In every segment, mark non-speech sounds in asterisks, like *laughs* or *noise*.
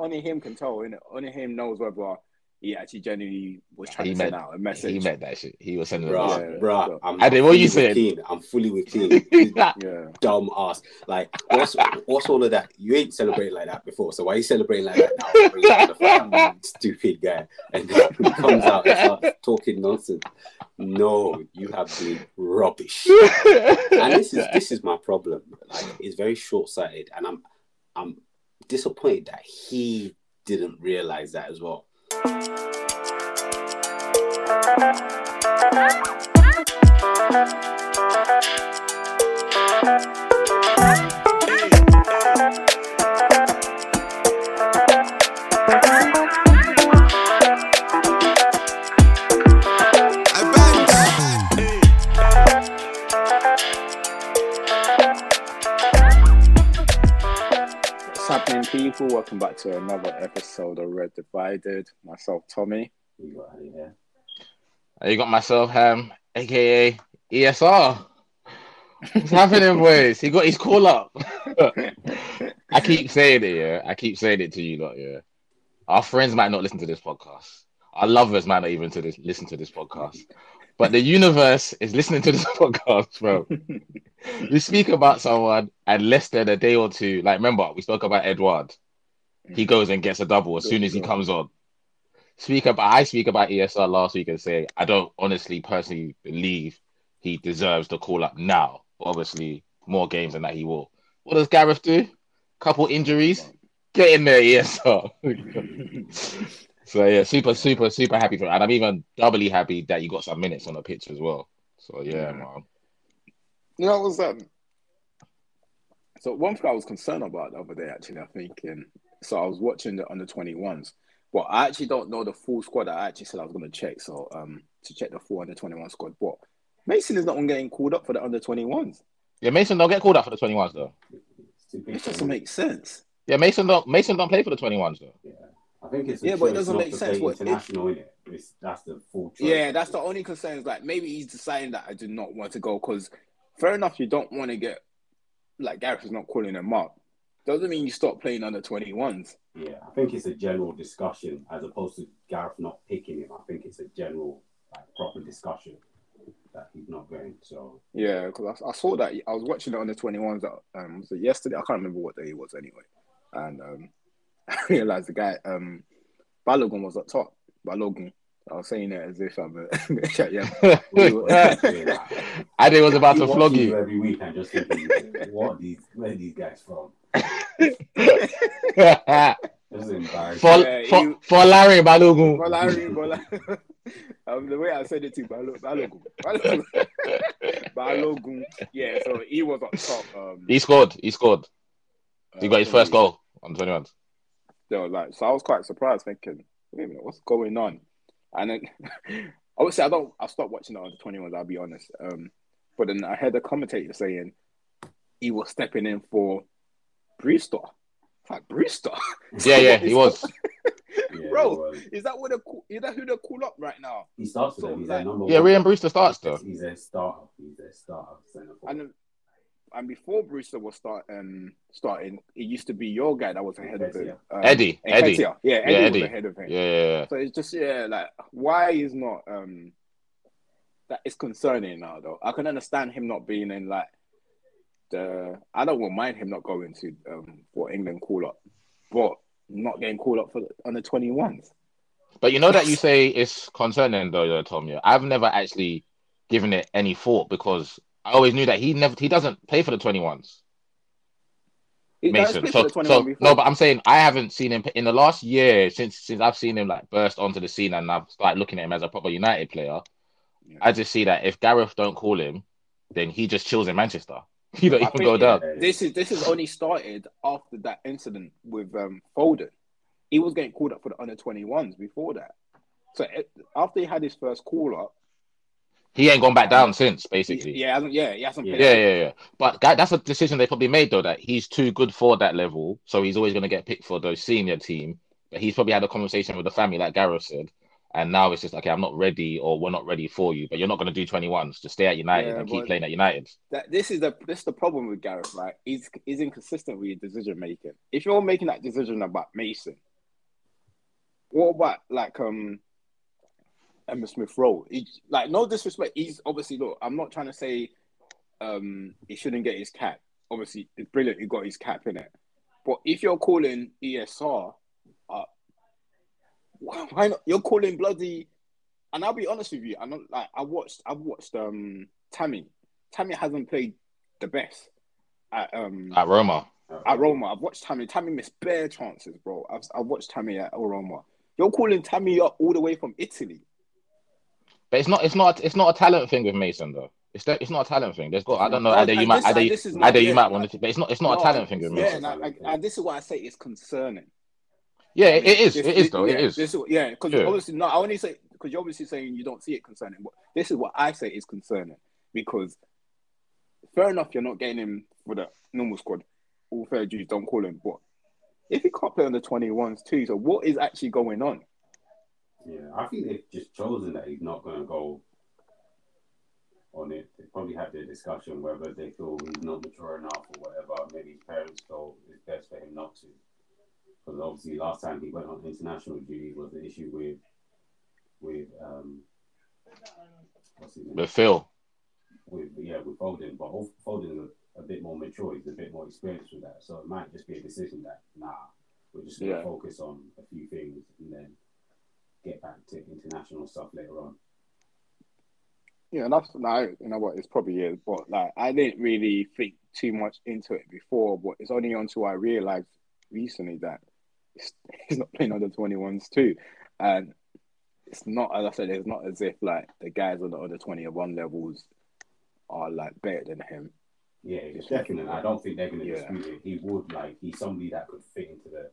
only him can tell. Innit? Only him knows whether he actually genuinely was trying He to meant, send out a message. he meant that shit. He was sending Bruh, it. Yeah, bruh, so- I'm, Ade, I'm what you saying? with I'm fully with *laughs* Keane. You Yeah. dumb ass. Like, what's what's all of that? You ain't celebrating like that before, so why are you celebrating like that now? Bring it to the family, Stupid guy, and then he comes out and starts talking nonsense. No, you have been rubbish. and this is this is my problem. Like, it's very short sighted, and I'm I'm disappointed that he didn't realize that as well. What's people? Welcome back to another episode of Red Divided. Myself, Tommy. You got. You got myself, um, Ham, aka ESR. What's happening, *laughs* boys? He got his call up. *laughs* I keep saying it, yeah. I keep saying it to you, lot, yeah. Our friends might not listen to this podcast. Our lovers might not even to this listen to this podcast. But the universe is listening to this *laughs* podcast, bro. *laughs* we speak about someone, and less than a day or two, like remember, we spoke about Edward. He goes and gets a double as soon as he comes on. Speak about I speak about ESR last week and say I don't honestly personally believe he deserves the call up now. Obviously, more games than that he will. What does Gareth do? Couple injuries, get in there, ESR. *laughs* so yeah, super, super, super happy for it. And I'm even doubly happy that you got some minutes on the pitch as well. So yeah, man. You know, it was um. So one thing I was concerned about the other day, actually, I think, and so I was watching the under twenty ones, but I actually don't know the full squad. I actually said I was going to check, so um, to check the full under twenty one squad. But Mason is not on getting called up for the under twenty ones. Yeah, Mason don't get called up for the 21s though. It doesn't make sense. Yeah, Mason don't Mason don't play for the 21s though. Yeah. I think it's a Yeah, but it doesn't make sense what- international in it. It's, that's the full choice. Yeah, that's the only concern. Is like maybe he's deciding that I do not want to go because fair enough, you don't want to get like Gareth is not calling him up. Doesn't mean you stop playing under twenty ones. Yeah, I think it's a general discussion as opposed to Gareth not picking him. I think it's a general, like, proper discussion that he's not going. So Yeah, because I, I saw that I was watching it on the twenty ones that um was yesterday. I can't remember what day it was anyway, and um *laughs* I realized the guy um Balogun was up top. Balogun. I was saying it as if I'm a *laughs* yeah. *laughs* I think was about He to flog you. every week and just thinking, what are these, where are these guys from? This is embarrassing. for, Yeah, for, you- for Larry Balogun. Bolari, Bolari. um, the way I said it to Balo, Balogun. Balogun. Balogun. Yeah, so he was up top. Um, He scored. He scored. He got his uh, first goal on 21s. They were like, so I was quite surprised, thinking, wait a minute, what's going on? And then, *laughs* obviously, I don't, I stopped watching it on the twenty ones. I'll be honest. Um, but then I heard the commentator saying he was stepping in for Brewster. Like Brewster, *laughs* Yeah, yeah, he was. *laughs* Yeah, bro. well, Is that what the is that who they call up right now? he starts So, them. He's like- their number Yeah, one. Ryan Brewster starts though. He's their starter. He's a starter. Centre forward. And and before Brewster was start um starting, it used to be your guy that was ahead of him. Um, Eddie, Eddie. Nketiah. Yeah, Eddie, Yeah, was Eddie. ahead of him. Yeah, yeah, yeah. So it's just yeah, like why is not um that is concerning now though. I can understand him not being in like the I don't mind him not going to um for England call up, but not getting called up for on the twenty ones. But you know that you say it's concerning though, though, Tom. Yeah, I've never actually given it any thought because I always knew that he never he doesn't play for the 21s. Mason. So, so no, but I'm saying I haven't seen him in the last year since since I've seen him like burst onto the scene and I've started looking at him as a proper United player. Yeah. I just see that if Gareth don't call him, then he just chills in Manchester. *laughs* He don't I even think, go yeah, down. This is this is only started after that incident with um Foden. He was getting called up for the under twenty ones before that. So it, after he had his first call up, He ain't gone back down since, basically. yeah, hasn't, yeah, he hasn't Yeah. played. Yeah, yeah, yeah. But that, that's a decision they probably made though that he's too good for that level, so he's always going to get picked for the senior team. But he's probably had a conversation with the family, like Gareth said, and now it's just okay. I'm not ready, or we're not ready for you. But you're not going to do 21s. Just stay at United Yeah, and keep playing at United. That this is the this is the problem with Gareth, right? He's he's inconsistent with your decision making. If you're making that decision about Mason, what about like um Emile Smith Rowe. He, like no disrespect, he's obviously look. I'm not trying to say um he shouldn't get his cap. Obviously, it's brilliant he got his cap in it. But if you're calling ESR, uh, why not? You're calling bloody. And I'll be honest with you. I'm not like I watched. I've watched um Tammy. Tammy hasn't played the best at um At Roma. at Roma. I've watched Tammy. Tammy missed bare chances, bro. I've I've watched Tammy at Roma. You're calling Tammy up all the way from Italy. But it's not. It's not. It's not a talent thing with Mason though. It's the, it's not a talent thing. There's got. I don't know. Either you might. Either you, this is not- either you yeah, might want to. But it's not. It's not a talent thing with Yeah, Mason. and, I, I- and this is why I say it's concerning. Yeah, it, it is. This- It is though. yeah, It is. This is yeah, because Yeah. obviously no, I only say because you're obviously saying you don't see it concerning. But this is what I say is concerning because fair enough, you're not getting him for the normal squad. All fair dues, don't call him. But if he can't play on the 21s too, so what is actually going on? Yeah, I think they've just chosen that he's not going to go on it. They probably had their discussion whether they feel he's not mature enough or whatever. Maybe his parents felt it's best for him not to. Because obviously, last time he went on international duty was the issue with with um what's his name? But Phil. with yeah with Foden, but Foden's a, a bit more mature. He's a bit more experienced with that, so it might just be a decision that nah, we're just gonna Yeah. focus on a few things and then get back to international stuff later on. Yeah, and that's like you know what it's probably is, but like I didn't really think too much into it before, but it's only until I realized recently that he's *laughs* not playing under twenty ones too, and it's not as I said, it's not as if like the guys on the under twenty one levels are like better than him. Yeah, it's definitely. I don't think they're gonna Yeah. dispute it. He would like he's somebody that could fit into the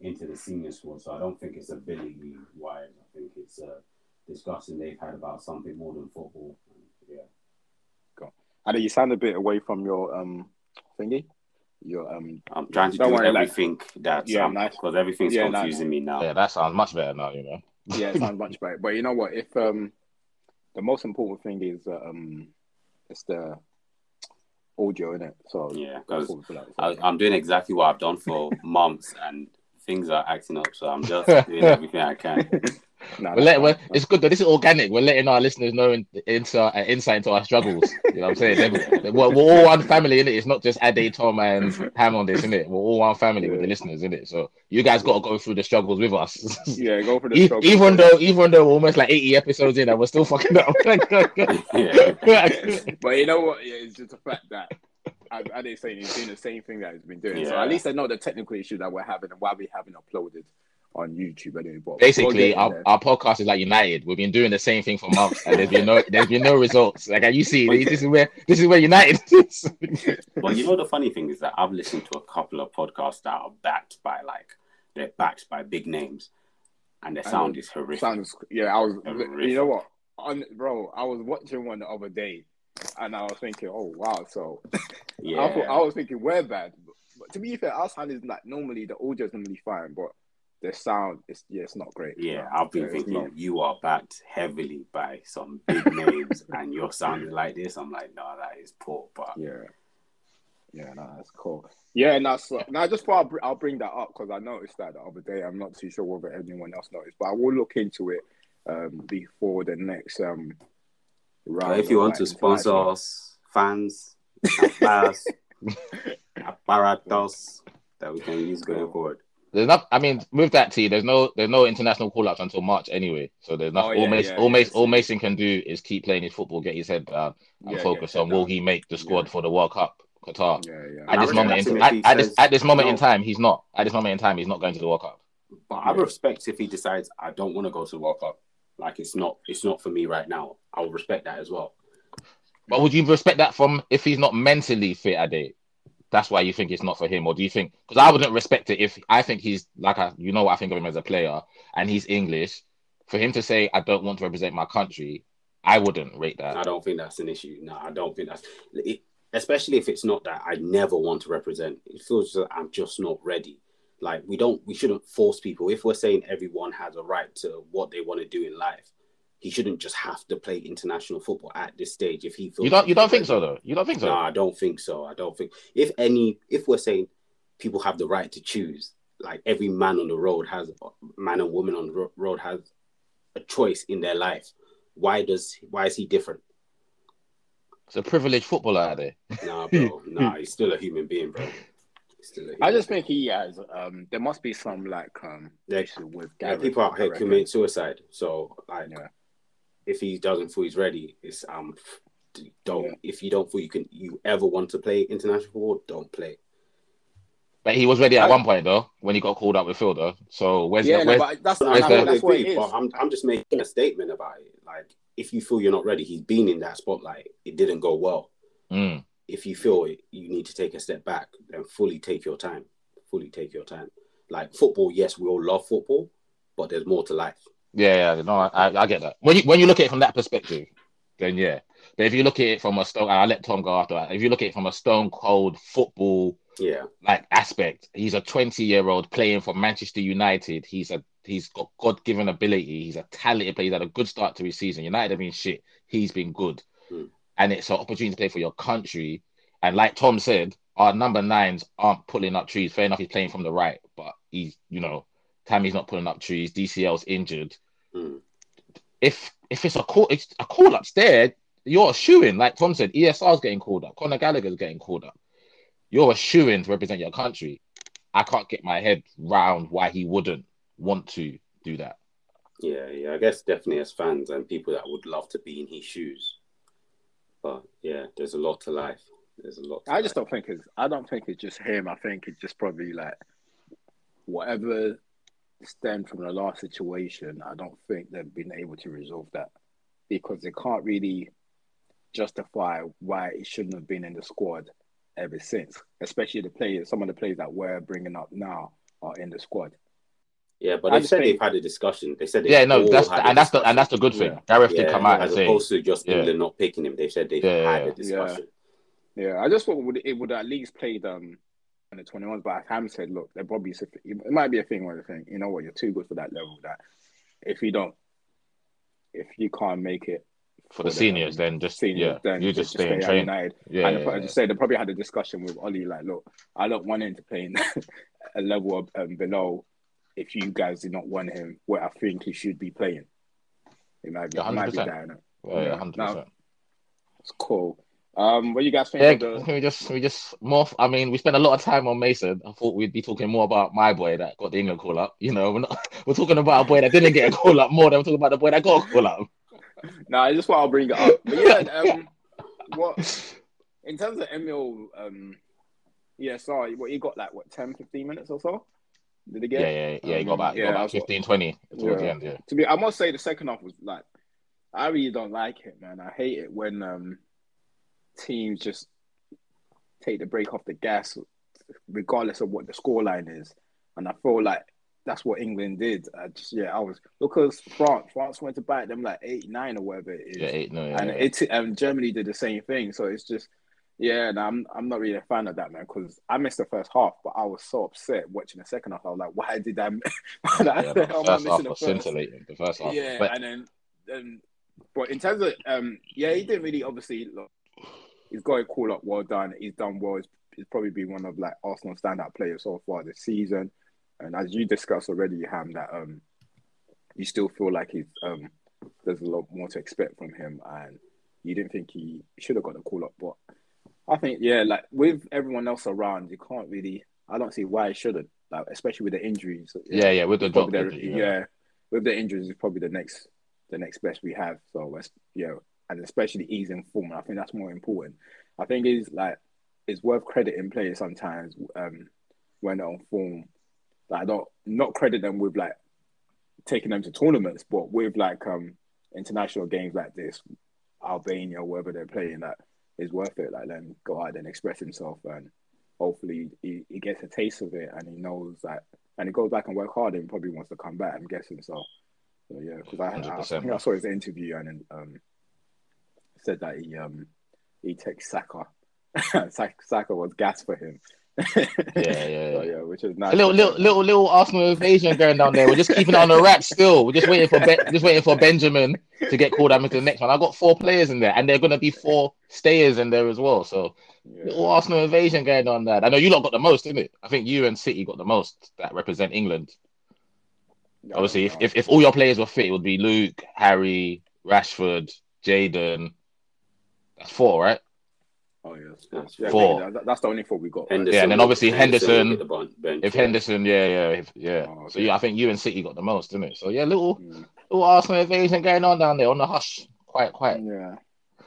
into the senior squad. So I don't think it's ability wise. I think it's a discussion they've had about something more than football. Yeah. And you sound a bit away from your um thingy, your um I'm trying to Don't do worry, like- everything that's Yeah, um, nice. because everything's Yeah, nice. confusing me now. Yeah, that sounds much better now. You know. yeah, it sounds much better. But you know what? If um, the most important thing is uh, um, it's the audio in it. So Yeah, because Cool, like, I, I'm doing exactly what I've done for *laughs* months, and things are acting up. So I'm *laughs* just doing everything I can. *laughs* Nah, We're let, that's we're, it's good though. This is organic. We're letting our listeners know in, into, uh, insight into our struggles. You know what I'm saying? *laughs* We're, we're all one family in it. It's not just Ade, Tom, and Ham on this, in it. We're all one family with the listeners in it. So you guys got to go through the struggles with us. yeah, go for the E- struggle. even though, even though we're almost like 80 episodes in, and we're still fucking up. Yeah. but you know what? Yeah, it's just the fact that I, I didn't say he's doing the same thing that he's been doing. So at least I know the technical issue that we're having and why we haven't uploaded on YouTube anyway. But Basically, our, our podcast is like United. We've been doing the same thing for months, and there's been no *laughs* there's been no results. Like you see, this is where this is where United. *laughs* is. Well, you know the funny thing is that I've listened to a couple of podcasts that are backed by like they're backed by big names, and their sound know. is horrific. sounds yeah. I was Horrific. you know what, on, bro. I was watching one the other day, and I was thinking, oh wow. So yeah, *laughs* I, thought, I was thinking we're bad. But, but to be fair, our sound is like normally the audio is normally fine, but the sound is yeah, it's not great. yeah. I've been it's thinking not. you are backed heavily by some big names, *laughs* and you're sounding like this. I'm like, no, that is poor. But Yeah. Yeah, no, that's cool. Yeah, and that's now just for I'll, br- I'll bring that up because I noticed that the other day. I'm not too sure whether anyone else noticed, but I will look into it um, before the next um round. if you want like, to sponsor international- us, fans, apparatus, *laughs* apparatus that we can use going forward. There's not. I mean, with that T, there's no there's no international call ups until March anyway. So there's not. Oh, all yeah, Mason, yeah, all, yeah, Mason, all Mason can do is keep playing his football, get his head down, and Yeah, focus get on will down. he make the squad Yeah. for the World Cup, Qatar. Yeah, yeah. At this moment, in, if at, he at this at this moment in time, he's not. At this moment in time, he's not going to the World Cup. But I respect if he decides I don't want to go to the World Cup. Like it's not it's not for me right now. I'll respect that as well. But would you respect that from if he's not mentally fit at it? That's why you think it's not for him, or do you think? Because I wouldn't respect it if I think he's like I, you know what I think of him as a player, and he's English. For him to say I don't want to represent my country, I wouldn't rate that. I don't think that's an issue. No, I don't think that's it, especially if it's not that I never want to represent. It feels that I'm just not ready. Like we don't we shouldn't force people. If we're saying everyone has a right to what they want to do in life, he shouldn't just have to play international football at this stage if he feels You don't you don't think so though? You don't think so? No, I don't think so. I don't think if any if we're saying people have the right to choose, like every man on the road has man and woman on the road has a choice in their life. Why does why is he different? It's a privileged footballer out there. Nah, *laughs* bro. nah, he's still a human being, bro. I just think he has. Um, there must be some like um Yeah. issue with yeah, people out here reckon. commit suicide. So like Yeah. if he doesn't feel he's ready, it's um don't Yeah. if you don't feel you can you ever want to play international football, don't play. But he was ready at I- one point though when he got called up with Phil though. So where's Yeah, the, no, where's, but that's, Where's I I the- think totally that's what it agree, is. but I'm I'm just making a statement about it. Like if you feel you're not ready, he's been in that spotlight. It didn't go well. Mm. If you feel you need to take a step back and fully take your time. Fully take your time. Like football, yes, we all love football, but there's more to life. Yeah, yeah, no, I, I get that. When you when you look at it from that perspective, then yeah. But if you look at it from a stone, I'll let Tom go after that. If you look at it from a stone cold football Yeah, like aspect, he's a 20 year old playing for Manchester United. He's a he's got God given ability. He's a talented player. He's had a good start to his season. United have been shit. He's been good, Hmm. And it's an opportunity to play for your country. And like Tom said, our number nines aren't pulling up trees. Fair enough, he's playing from the right, but he's you know, Tammy's not pulling up trees. DCL's injured. Mm. If if it's a call, it's a call up's there. You're a shoo-in. Like Tom said, ESR's getting called up. Conor Gallagher's getting called up. You're a shoo-in to represent your country. I can't get my head round why he wouldn't want to do that. yeah, yeah. I guess definitely as fans and people that would love to be in his shoes. But yeah, there's a lot to life. There's a lot. To I just don't think it's. I don't think it's just him. I think it's just probably like whatever stemmed from the last situation. I don't think they've been able to resolve that because they can't really justify why it shouldn't have been in the squad ever since. Especially the players. Some of the players that we're bringing up now are in the squad. Yeah, but they just said think- they've had a discussion. They said they Yeah, no, that's a and that's the and that's the good thing. Yeah. Gareth yeah, did come out and as say, opposed to just Yeah. England not picking him. They said they've Yeah, had a discussion. Yeah, I just thought it would, it would at least played um in the twenty ones, but Ham said, look, there probably it might be a thing where they think, you know what, you're too good for that level. That if you don't, if you can't make it for the seniors, then just seniors, yeah, then you just stay stay and train. United. Yeah, and yeah, I just say they probably had a discussion with Ollie, like, look, I don't want him to play in *laughs* a level of, um, below. If you guys did not want him, where I think he should be playing, it might be, Yeah, it might be 100%. Yeah, Yeah. hundred No. percent. It's cool. Um, what you guys think Yeah, the? we just we just more? I mean, we spent a lot of time on Mason. I thought we'd be talking more about my boy that got the England call up. You know, we're not *laughs* we're talking about a boy that didn't get a call up more than we're talking about the boy that got a call up. *laughs* No, I just want to bring it up. But yeah, um, *laughs* what in terms of Emile, um, yeah, sorry, what he got like what 10, 15 minutes or so? Did he get? Yeah, yeah, yeah. He got Um, about, he got yeah, about that's 15, 20 towards the end. Yeah, To be, I must say the second half was like, I really don't like it, man. I hate it when um teams just take the break off the gas, regardless of what the scoreline is, and I feel like. That's what England did. I just yeah, I was because France France went to back them like eight nine or whatever it is. yeah, eight, no, yeah, and yeah. it and Germany did the same thing. So it's just yeah, and I'm I'm not really a fan of that man because I missed the first half, but I was so upset watching the second half. I was like, why did I? *laughs* why the yeah, hell but am I the first half the was first? scintillating. The first half, Yeah, but and then um, but in terms of um, yeah, he didn't really obviously look. He's got a call up. Well done. He's done well. He's, he's probably been one of like Arsenal standout players so far this season. And as you discussed already, Ham, that um, you still feel like he's um, there's a lot more to expect from him, and you didn't think he should have got the call up. But I think yeah, like with everyone else around, you can't really. I don't see why it shouldn't. Like especially with the injuries. yeah, yeah, with the He's the- yeah. yeah, with the injuries, is probably the next the next best we have. So yeah, and especially ease in form. I think that's more important. I think it's like it's worth crediting players sometimes um, when they're on form. Like I don't not credit them with like taking them to tournaments, but with like um international games like this, Albania, wherever they're playing, that is worth it. Like then go out and express himself, and hopefully he, he gets a taste of it, and he knows that, and he goes back and work hard, and probably wants to come back. I'm guessing so. So yeah, because I, I, I I saw his interview and um said that he um he takes Saka. Saka *laughs* Saka was gas for him. *laughs* Yeah, yeah, So, yeah. which is nice. A little, little, little, little Arsenal invasion going down there. We're just keeping it on the wrap still. We're just waiting for, just waiting for Benjamin to get called up into the next one. I got four players in there, and they're gonna be four stayers in there as well. So Yeah. little Arsenal invasion going on there. I know you lot got the most, didn't it? I think you and City got the most that represent England. Obviously, if, if if all your players were fit, it would be Luke, Harry, Rashford, Jadon. That's four, right? Oh yes, That's yeah, four. maybe that- that's the only four we got. right? Henderson Yeah, and then obviously Henderson- will get the bench, If yeah. Henderson, yeah, yeah, if, yeah. Oh, So yeah, I think you and City got the most, didn't it? So yeah, little Mm, little Arsenal invasion going on down there on the hush. Quite, quite. Yeah.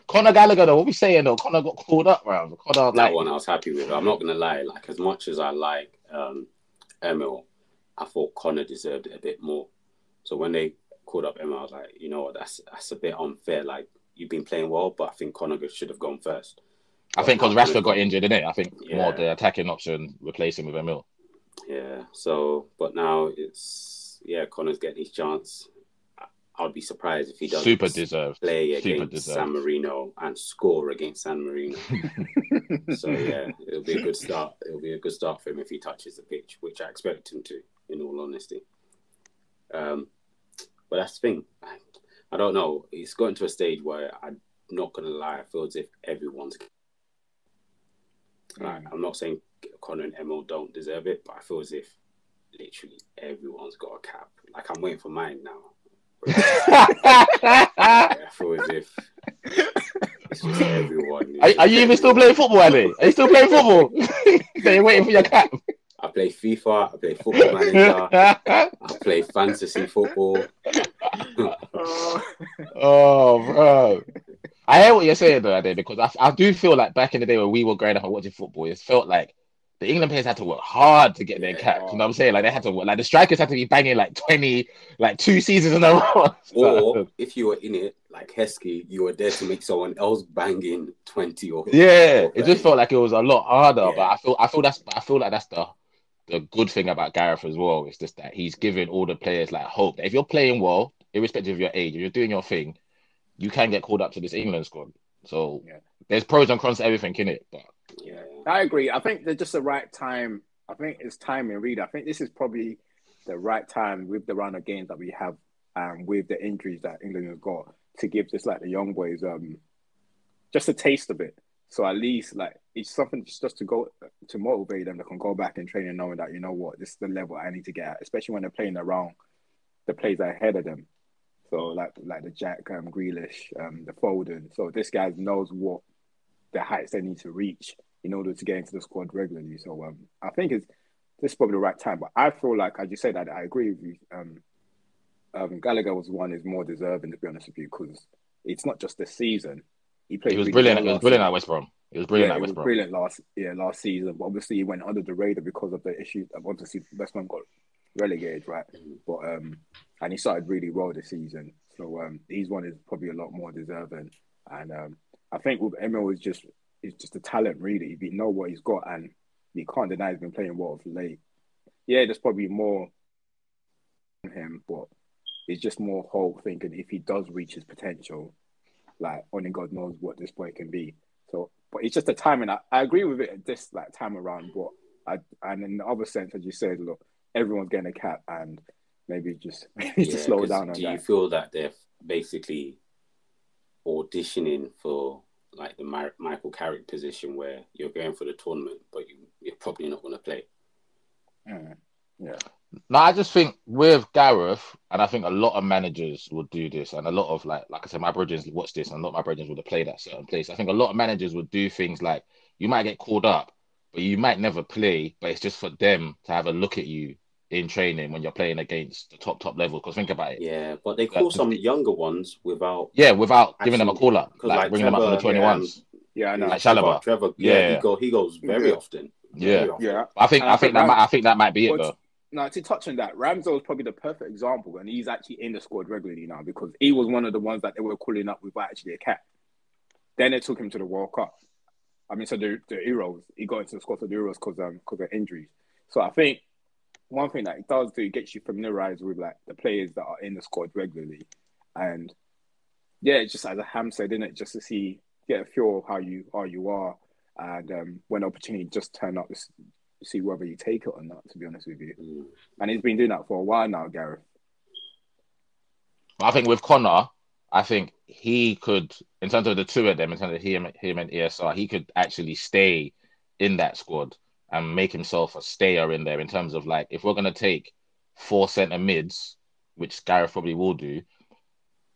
Conor Gallagher, though, what we saying though? Conor got called up round. Conor that like one I was happy with. I'm not gonna lie, like as much as I like um Emile, I thought Conor deserved it a bit more. So when they called up Emile, I was like, you know what, that's that's a bit unfair. Like you've been playing well, but I think Conor should have gone first. I think because Rashford got injured, didn't it? I think Yeah. more the attacking option replacing with Emile. Yeah. So, but now it's yeah, Conor's getting his chance. I'd be surprised if he doesn't Super deserved. play Super against deserved. San Marino and score against San Marino. *laughs* so yeah, it'll be a good start. It'll be a good start for him if he touches the pitch, which I expect him to, in all honesty. Um, but that's the thing. I, I don't know. It's gotten to a stage where I'm not gonna lie. I feel as if everyone's like. I'm not saying Conor and Emile don't deserve it, but I feel as if literally everyone's got a cap. Like I'm waiting for mine now. *laughs* I feel as if it's just everyone. Are, are you even still playing football, Ali? Are you still playing football? *laughs* so you're waiting for your cap. I play FIFA. I play Football Manager. *laughs* I play fantasy football. oh, bro. I hear what you're saying though, Ade, because I, I do feel like back in the day when we were growing up and watching football, it felt like the England players had to work hard to get their caps. You know what I'm saying? Like they had to work, like the strikers had to be banging like 20, like two seasons in a row. *laughs* Or if you were in it, like Heskey, you were there to make someone else banging twenty or Yeah, or it just felt like it was a lot harder. Yeah. But I feel I feel that's I feel like that's the the good thing about Gareth as well. It's just that he's giving all the players like hope that if you're playing well, irrespective of your age, if you're doing your thing, you can get called up to this England squad. So Yeah. there's pros and cons to everything in it. But yeah. I agree. I think they're just the right time. I think it's timing, really. I think this is probably the right time with the run of games that we have and with the injuries that England has got to give just like the young boys um just a taste of it. So at least like it's something just, just to go to motivate them. They can go back and train and knowing that you know what this is the level I need to get at, especially when they're playing around the players ahead of them. So like like the Jack um, Grealish, um, the Foden. So this guy knows what the heights they need to reach in order to get into the squad regularly. So um, I think it's this is probably the right time. But I feel like, as you said, I, I agree with you. Um, um, Gallagher was one is more deserving to be honest with you because it's not just the season. He played. he was really brilliant. He was brilliant season. at West Brom. He was brilliant yeah, at West Brom. brilliant last yeah last season. But obviously, he went under the radar because of the issues. Obviously, West Brom got relegated, right? But um, and he started really well this season. So um, he's one is probably a lot more deserving. And um, I think with Emile is just is just a talent really. We know what he's got, and you can't deny he's been playing well of late. Yeah, there's probably more him, but it's just more hope thinking if he does reach his potential, like only God knows what this boy can be. So, but it's just the timing. I, I agree with it at this like time around, but I and in the other sense, as you said, look, everyone's getting a cap, and maybe just *laughs* maybe Yeah, just slow 'cause down on do you feel that they're basically auditioning for like the Mi- Michael Carrick position where you're going for the tournament, but you, you're probably not going to play? Mm. No, I just think with Gareth, and I think a lot of managers would do this, and a lot of like, like I said, my brothers watch this, and a lot of my brothers would have played at certain place. I think a lot of managers would do things like you might get called up, but you might never play, but it's just for them to have a look at you in training when you're playing against the top top level. Because think about it, Yeah, but they call That- some younger ones without yeah, without giving them a call up, 'cause like, like bringing them up from the Trevor, twenty ones. Yeah, I know. Like Trevor. Chalobah. Trevor, yeah, Yeah. he go he goes very Yeah. often. Yeah. Very often. yeah. I think And I I think think that Ram- might I think that might be it But- though. Now to touch on that, Ramsdale is probably the perfect example, and he's actually in the squad regularly now because he was one of the ones that they were calling up without actually a cap. Then they took him to the World Cup. I mean, so the the Euros, he got into the squad for the Euros because um because of injuries. So I think one thing that it does do, it gets you familiarized with like the players that are in the squad regularly, and yeah, it's just as a ham said, in it, just to see get a feel of how you how you are, and um, when opportunity just turn up, s- see whether you take it or not. To be honest with you. Mm. And he's been doing that for a while now, Gareth. I think with Conor, I think he could, in terms of the two of them, in terms of him, him and ESR, he could actually stay in that squad and make himself a stayer in there. In terms of like, if we're gonna take four centre mids, which Gareth probably will do,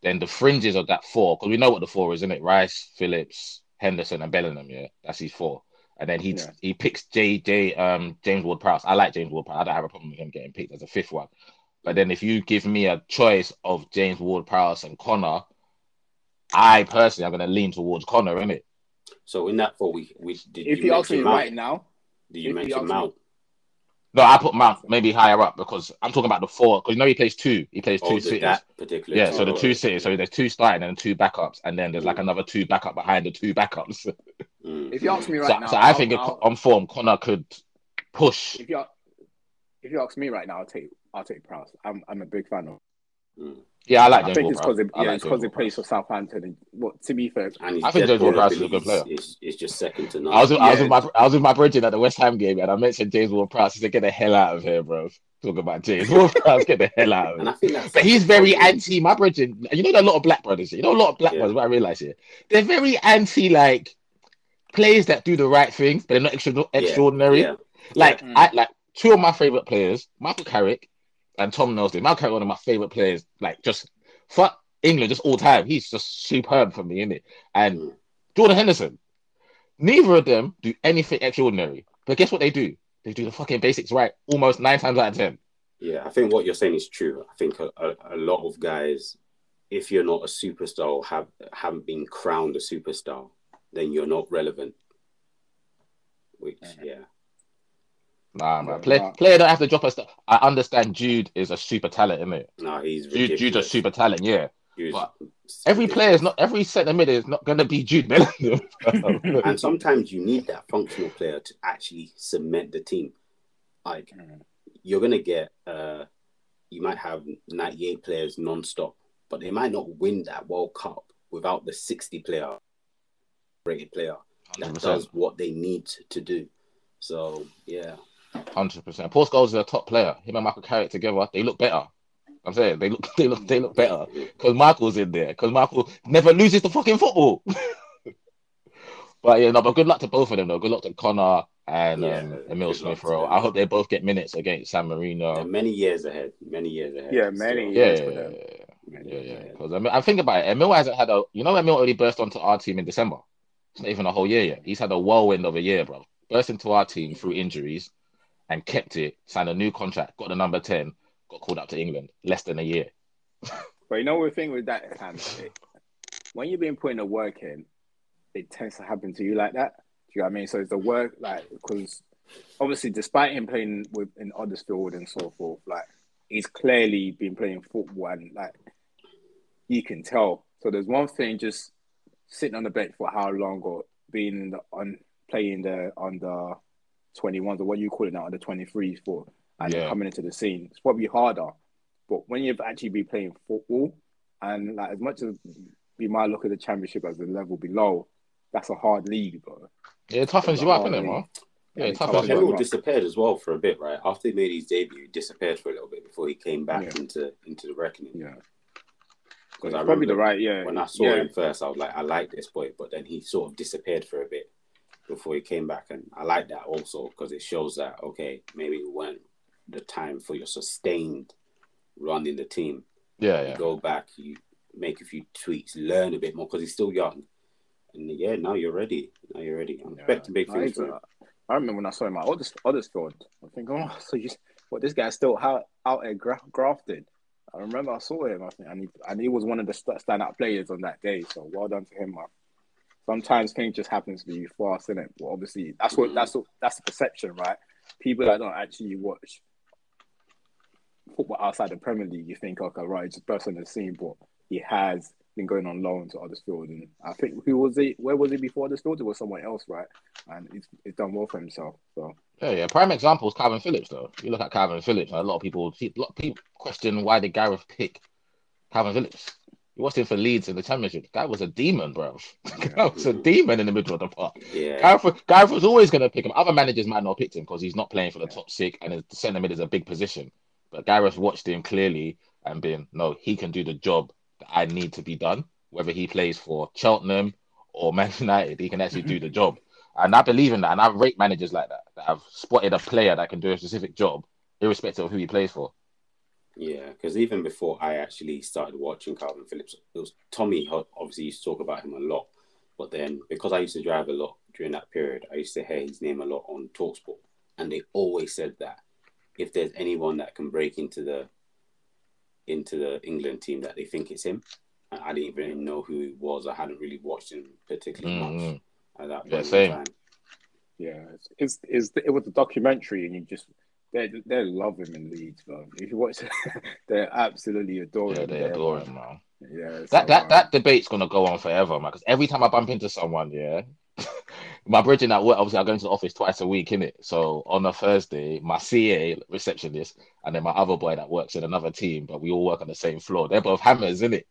then the fringes of that four, because we know what the four is, isn't it? Rice, Phillips, Henderson, and Bellingham. Yeah, that's his four. And then he Yeah. he picks J J um James Ward Prowse. I like James Ward Prowse. I don't have a problem with him getting picked as a fifth one. But then if you give me a choice of James Ward Prowse and Conor, I personally am gonna lean towards Conor, innit? So in that four, we, we did If you you ask me right now, Did you if you mention Mount? No, I put Mount maybe higher up because I'm talking about the four. Because you know he plays two. He plays two Oh, the, cities. that particular. Yeah, so the two cities. So there's two starting and two backups, and then there's like another two backup behind the two backups. *laughs* Mm. if you ask me right so, now, so I I'll- think I'll- on form, Conor could push. if you if you ask me right now, I'll take I'll take Prowse. I'm I'm a big fan of. Mm. Yeah, I like I James think it's because Ward-Prowse. I yeah, like it's because he plays for Southampton. And, well, to be fair, And I think James ball Ward-Prowse is a good player. Is, is just second to none. I was, I was with my I was with my bridging at the West Ham game, and I mentioned James Ward-Prowse. He said, "Get the hell out of here, bro." Talk about James *laughs* Ward-Prowse. Get the hell out of here. But he's very anti my bridging. You know, there are a lot of black brothers. You know, a lot of black Yeah. brothers. What I realize here, they're very anti like players that do the right things, but they're not extra, extraordinary. Yeah. Like. I like two of my favorite players, Michael Carrick and Tom Knowsley. Michael Carrick, one of my favorite players. Like just for England, just all time. He's just superb for me, isn't it? And. Jordan Henderson. Neither of them do anything extraordinary. But guess what they do? They do the fucking basics right almost nine times out of ten. Yeah, I think what you're saying is true. I think a, a, a lot of guys, if you're not a superstar or have haven't been crowned a superstar, then you're not relevant. Which, mm-hmm. yeah, Nah, man. Yeah, Play, nah. player don't have to drop a star. I understand Jude is a super talent, isn't it? no, he's Jude, Jude's a super talent, yeah. Jude's but Every player is not every centre mid is not gonna be Jude Bellingham. *laughs* *laughs* and sometimes you need that functional player to actually cement the team. Like Mm. you're gonna get, uh, you might have 98 players non-stop, but they might not win that World Cup without the 60 player rated player that does what they need to do. So yeah, Hundred percent. Paul Scholes is a top player. Him and Michael Carrick together, they look better. I'm saying they look, *laughs* they look, they look better because Michael's in there. Because Michael never loses the fucking football. *laughs* but yeah, no. But good luck to both of them, though. Good luck to Conor and Yeah, um, Emile Smith to Rowe. I hope they both get minutes against San Marino. They're many years ahead. Many years ahead. Yeah, many So, years yeah, for yeah, them. yeah, yeah, yeah. Because I, mean, I think about it. Emile hasn't had a. You know, Emile only burst onto our team in December. It's not even a whole year yet. He's had a whirlwind of a year, bro. Burst into our team through injuries and kept it. Signed a new contract. Got the number ten. Got called up to England. Less than a year. *laughs* But you know the thing with that, it- when you've been putting the work in, it tends to happen to you like that. Do you know what I mean? So it's the work, like, because obviously, despite him playing with in Huddersfield and so forth, like, he's clearly been playing football and like you can tell. So there's one thing just sitting on the bench for how long or being in the, on playing the under 21s or what you call it now under 23s for and Yeah. coming into the scene. It's probably harder. But when you've actually been playing football and like as much as we might look at the championship as a level below, that's a hard league, bro. Yeah, it toughens you up, innit, man? Yeah, it it's toughens But tough you as up. Henry well. disappeared as well for a bit, right? After he made his debut, he disappeared for a little bit before he came back Yeah. into into the reckoning. Yeah. Because It's I probably the right, yeah. when I saw yeah. him first, I was like, I like this boy, but then he sort of disappeared for a bit before he came back, and I like that also because it shows that okay, maybe it weren't the time for your sustained run in the team. Yeah, You yeah. go back, you make a few tweaks, learn a bit more because he's still young. And yeah, now you're ready. Now you're ready. I'm expecting big No, things he's, from him. I remember when I saw him at Others, Othersfield. I think, oh, *laughs* so you, what this guy's still out, out there gra- grafted. I remember I saw him, I think, and he, and he was one of the st- standout players on that day. So well done to him, man. Sometimes things just happen to you fast, innit? Well, obviously, that's what Mhm. that's what that's the perception, right? People that don't actually watch football outside the Premier League, you think, okay, right, it's just burst on the scene, but he has been going on loan to Huddersfield, and I think who was he? Where was he before Huddersfield? It was someone else, right? And he's, he's done well for himself. So Yeah, yeah. Prime example is Calvin Phillips, though. You look at Calvin Phillips, a lot of people, a lot of people question why did Gareth pick Calvin Phillips. He watched him for Leeds in the Championship. Guy was a demon, bro. *laughs* Guy was a demon in the middle of the park. Yeah. Gareth, Gareth was always going to pick him. Other managers might not have picked him because he's not playing for the top six, and the centre mid is a big position. But Gareth watched him clearly and been, no, he can do the job that I need to be done. Whether he plays for Cheltenham or Man *laughs* United, he can actually do the *clears throat* job. And I believe in that. And I rate managers like that that have spotted a player that can do a specific job, irrespective of who he plays for. Yeah, because even before I actually started watching Calvin Phillips, it was Tommy. Obviously, used to talk about him a lot, but then because I used to drive a lot during that period, I used to hear his name a lot on Talksport, and they always said that if there's anyone that can break into the into the England team, that they think it's him. And I didn't even know who he was. I hadn't really watched him particularly Mm-hmm. much at that Yeah, same. time. Yeah, it's, it's, it's it was a documentary, and you just they they love him in Leeds, man. If you watch, *laughs* they absolutely adore Yeah, him. they there, adore man. him, man. Yeah, That so, that that debate's gonna go on forever, man. Because every time I bump into someone, yeah, *laughs* my bridging at work, obviously I go into the office twice a week, innit? So on a Thursday, my CA receptionist and then my other boy that works in another team, but we all work on the same floor. They're both hammers, innit?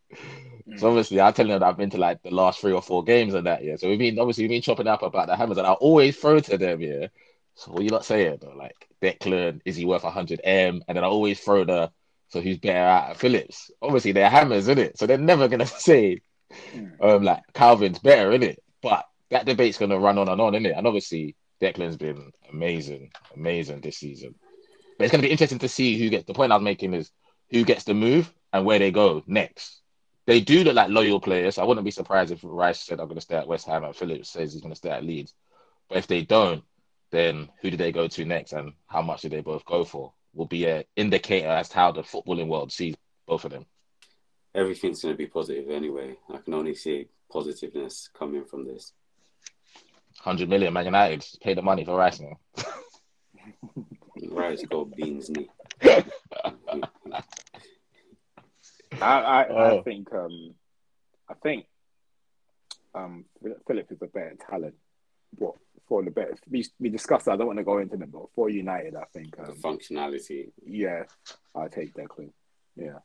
Mm. So obviously I tell them that I've been to like the last three or four games and that, yeah. So we've been obviously we've been chopping up about the hammers, and I always throw to them, yeah. So what you not saying though? Like Declan, is he worth hundred M? And then I always throw the so who's better at Phillips? Obviously they're hammers, isn't it? So they're never gonna *laughs* say Mm. um like Calvin's better, isn't it? But that debate's gonna run on and on, isn't it? And obviously Declan's been amazing, amazing this season. But it's gonna be interesting to see who gets the point I was making is who gets the move and where they go next. They do look like loyal players. I wouldn't be surprised if Rice said I'm gonna stay at West Ham and Phillips says he's gonna stay at Leeds. But if they don't, then who do they go to next and how much do they both go for? Will be an indicator as to how the footballing world sees both of them. Everything's going to be positive anyway. I can only see positiveness coming from this. 100 million Man United pay the money for Rice now. Right, it's called Beans Knee. *laughs* I I, Oh. I think um I think um Philip is a better talent. But for the better we, we discussed that, I don't want to go into them, but for United I think The um, functionality. yeah, I'll take Declan. Yeah.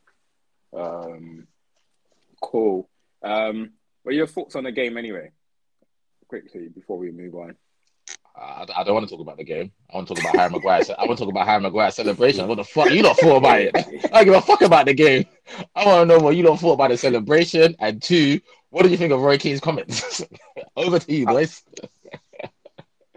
Um cool. Um what are your thoughts on the game anyway? Quickly before we move on. I, I don't want to talk about the game. I want to talk about Harry Maguire. I want to talk about Harry Maguire's celebration. What the fuck? You not thought about it. I don't give a fuck about the game. I want to know what you don't thought about the celebration. And two, what do you think of Roy Keane's comments? *laughs* Over to you, boys. *laughs*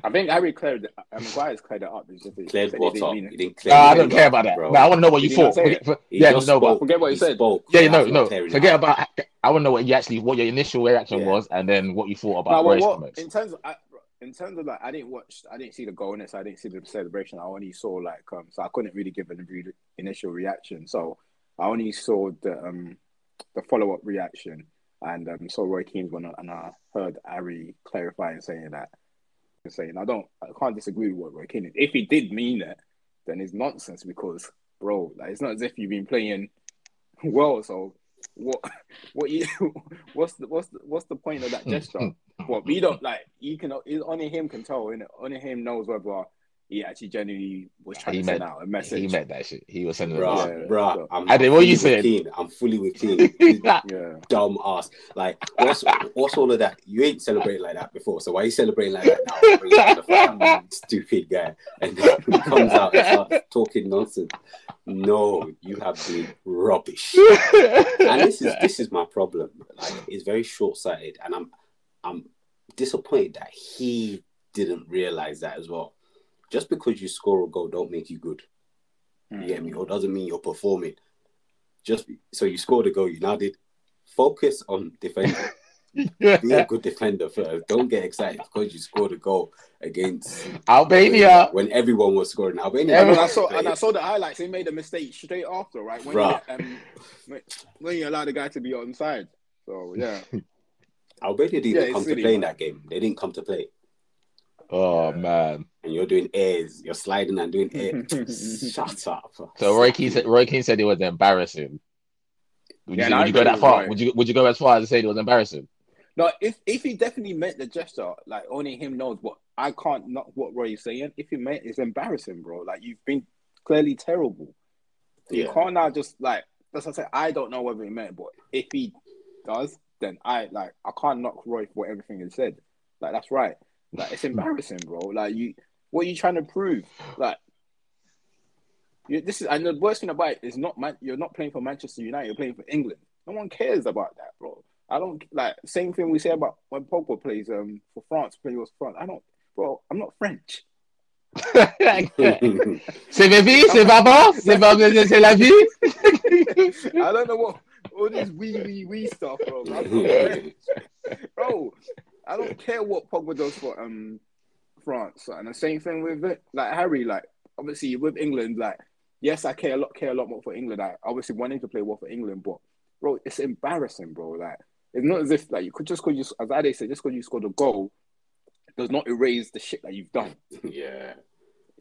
I think Harry cleared it. Uh, Maguire's cleared it up. It's just, he Cleared what up? He it. didn't clear Nah, I don't care up, about that. bro. But I want to know what you Did he not thought. Forget- for- yeah, just no, but spoke. Forget what he said. spoke. yeah, That's no, no. Forget up. about. I want to know what you actually, what your initial reaction Yeah. was, and then what you thought No, about well, what, in terms of I, in terms of like, I didn't watch, I didn't see the goal in it, so I didn't see the celebration. I only saw like, um, so I couldn't really give an re- initial reaction. So I only saw the um the follow up reaction, and um saw Roy Keane's one, and I heard Ari clarifying saying that, saying I don't, I can't disagree with what Roy Keane. If he did mean it, then it's nonsense because, bro, like it's not as if you've been playing *laughs* well. So what, *laughs* what you, *laughs* what's the what's the, what's the point of that gesture? Well, we don't like you can only him can tell, and only him knows whether he actually genuinely was trying He to send out a message. He meant that shit. He was sending a Bruh, message. Yeah, bruh, so- I'm, Ade, I'm what you fully said? with Keane. I'm fully with Keane. He's Nah, yeah, dumb ass. Like, what's what's all of that? You ain't celebrating like that before, so why you celebrating like that now? *laughs* Bring out the fucking stupid guy, and then he comes out and starts talking nonsense. No, you have been rubbish. And this is this is my problem. Like, it's very short sighted, and I'm I'm disappointed that he didn't realize that as well. Just because you score a goal, don't make you good. You get me? Or doesn't mean you're performing. Just be- so you scored a goal, you now did focus on defending. *laughs* Be a good defender first. Don't get excited because you scored a goal against Albania. when everyone was scoring. Albania. And Everyone- I saw and I saw the highlights. He made a mistake straight after, right? When Bruh. you, um, when, when you allow the guy to be on side. So yeah, *laughs* Albania didn't Yeah, come it's to silly, play in that game. They didn't come to play. Oh man. And you're doing airs. You're sliding and doing airs. *laughs* Shut up. So Roy Keane said Roy Keane said it was embarrassing. Would you, Yeah, say- I would you go that far? Roy. Would you would you go as far as to say it was embarrassing? no. If if he definitely meant the gesture, like only him knows what I can't not what Roy is saying. If he meant, it's embarrassing, bro. Like you've been clearly terrible. You Yeah. can't now just like that's what I said. I don't know whether he meant, but if he does, then I like I can't knock Roy for everything he said. Like that's right. Like it's embarrassing, bro. Like you, what are you trying to prove? Like you, this is and the worst thing about it is not man. You're not playing for Manchester United. You're playing for England. No one cares about that, bro. I don't like same thing we say about when Pogba plays um for France, plays for France. I don't, bro. I'm not French. *laughs* c'est c'est papa, c'est papa, c'est la vie. I don't know what all this wee wee wee stuff, bro. I'm not French. *laughs* bro, I don't *laughs* care what Pogba does for um France, and the same thing with it. Like Harry, like obviously with England, like yes, I care a lot, care a lot more for England. I obviously wanting to play well for England, but bro, it's embarrassing, bro. Like it's not as if like you could just because you, as Ade said, just because you scored a goal does not erase the shit that you've done. *laughs* yeah.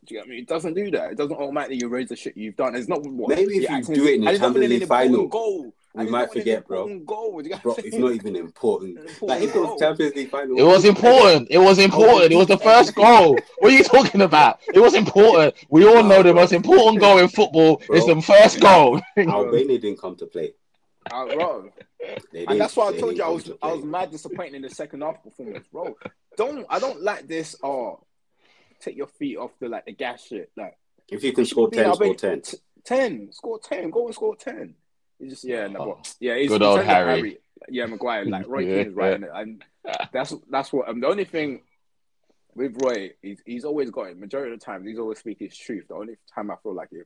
Do you get what I mean? It doesn't do that. It doesn't automatically erase the shit you've done. It's not what Maybe if you do it in the Champions League final, goal. We And might not even an forget, bro. Goal. Do you get Bro, it's *laughs* not even important. Important Like if it was. Champions League final, It was important. It was important. It was the first goal. What are you talking about? It was important. We all know the most important goal in football is the first goal. *laughs* Albania didn't come to play. Uh, bro. And that's why I told you I was to I was mad disappointed in the second half performance, bro. Don't I don't like this. Oh, take your feet off the like the gas shit. Like If you can score ten, I score ten. t- ten, score ten, go and score ten. It's just yeah, no, Oh, but, yeah. It's, good old of Harry. Yeah, Maguire, like Roy Yeah, *laughs* Keane is right, it, and that's that's what. Um, the only thing with Roy, he's he's always got it. Majority of the time, he's always speaking his truth. The only time I feel like it,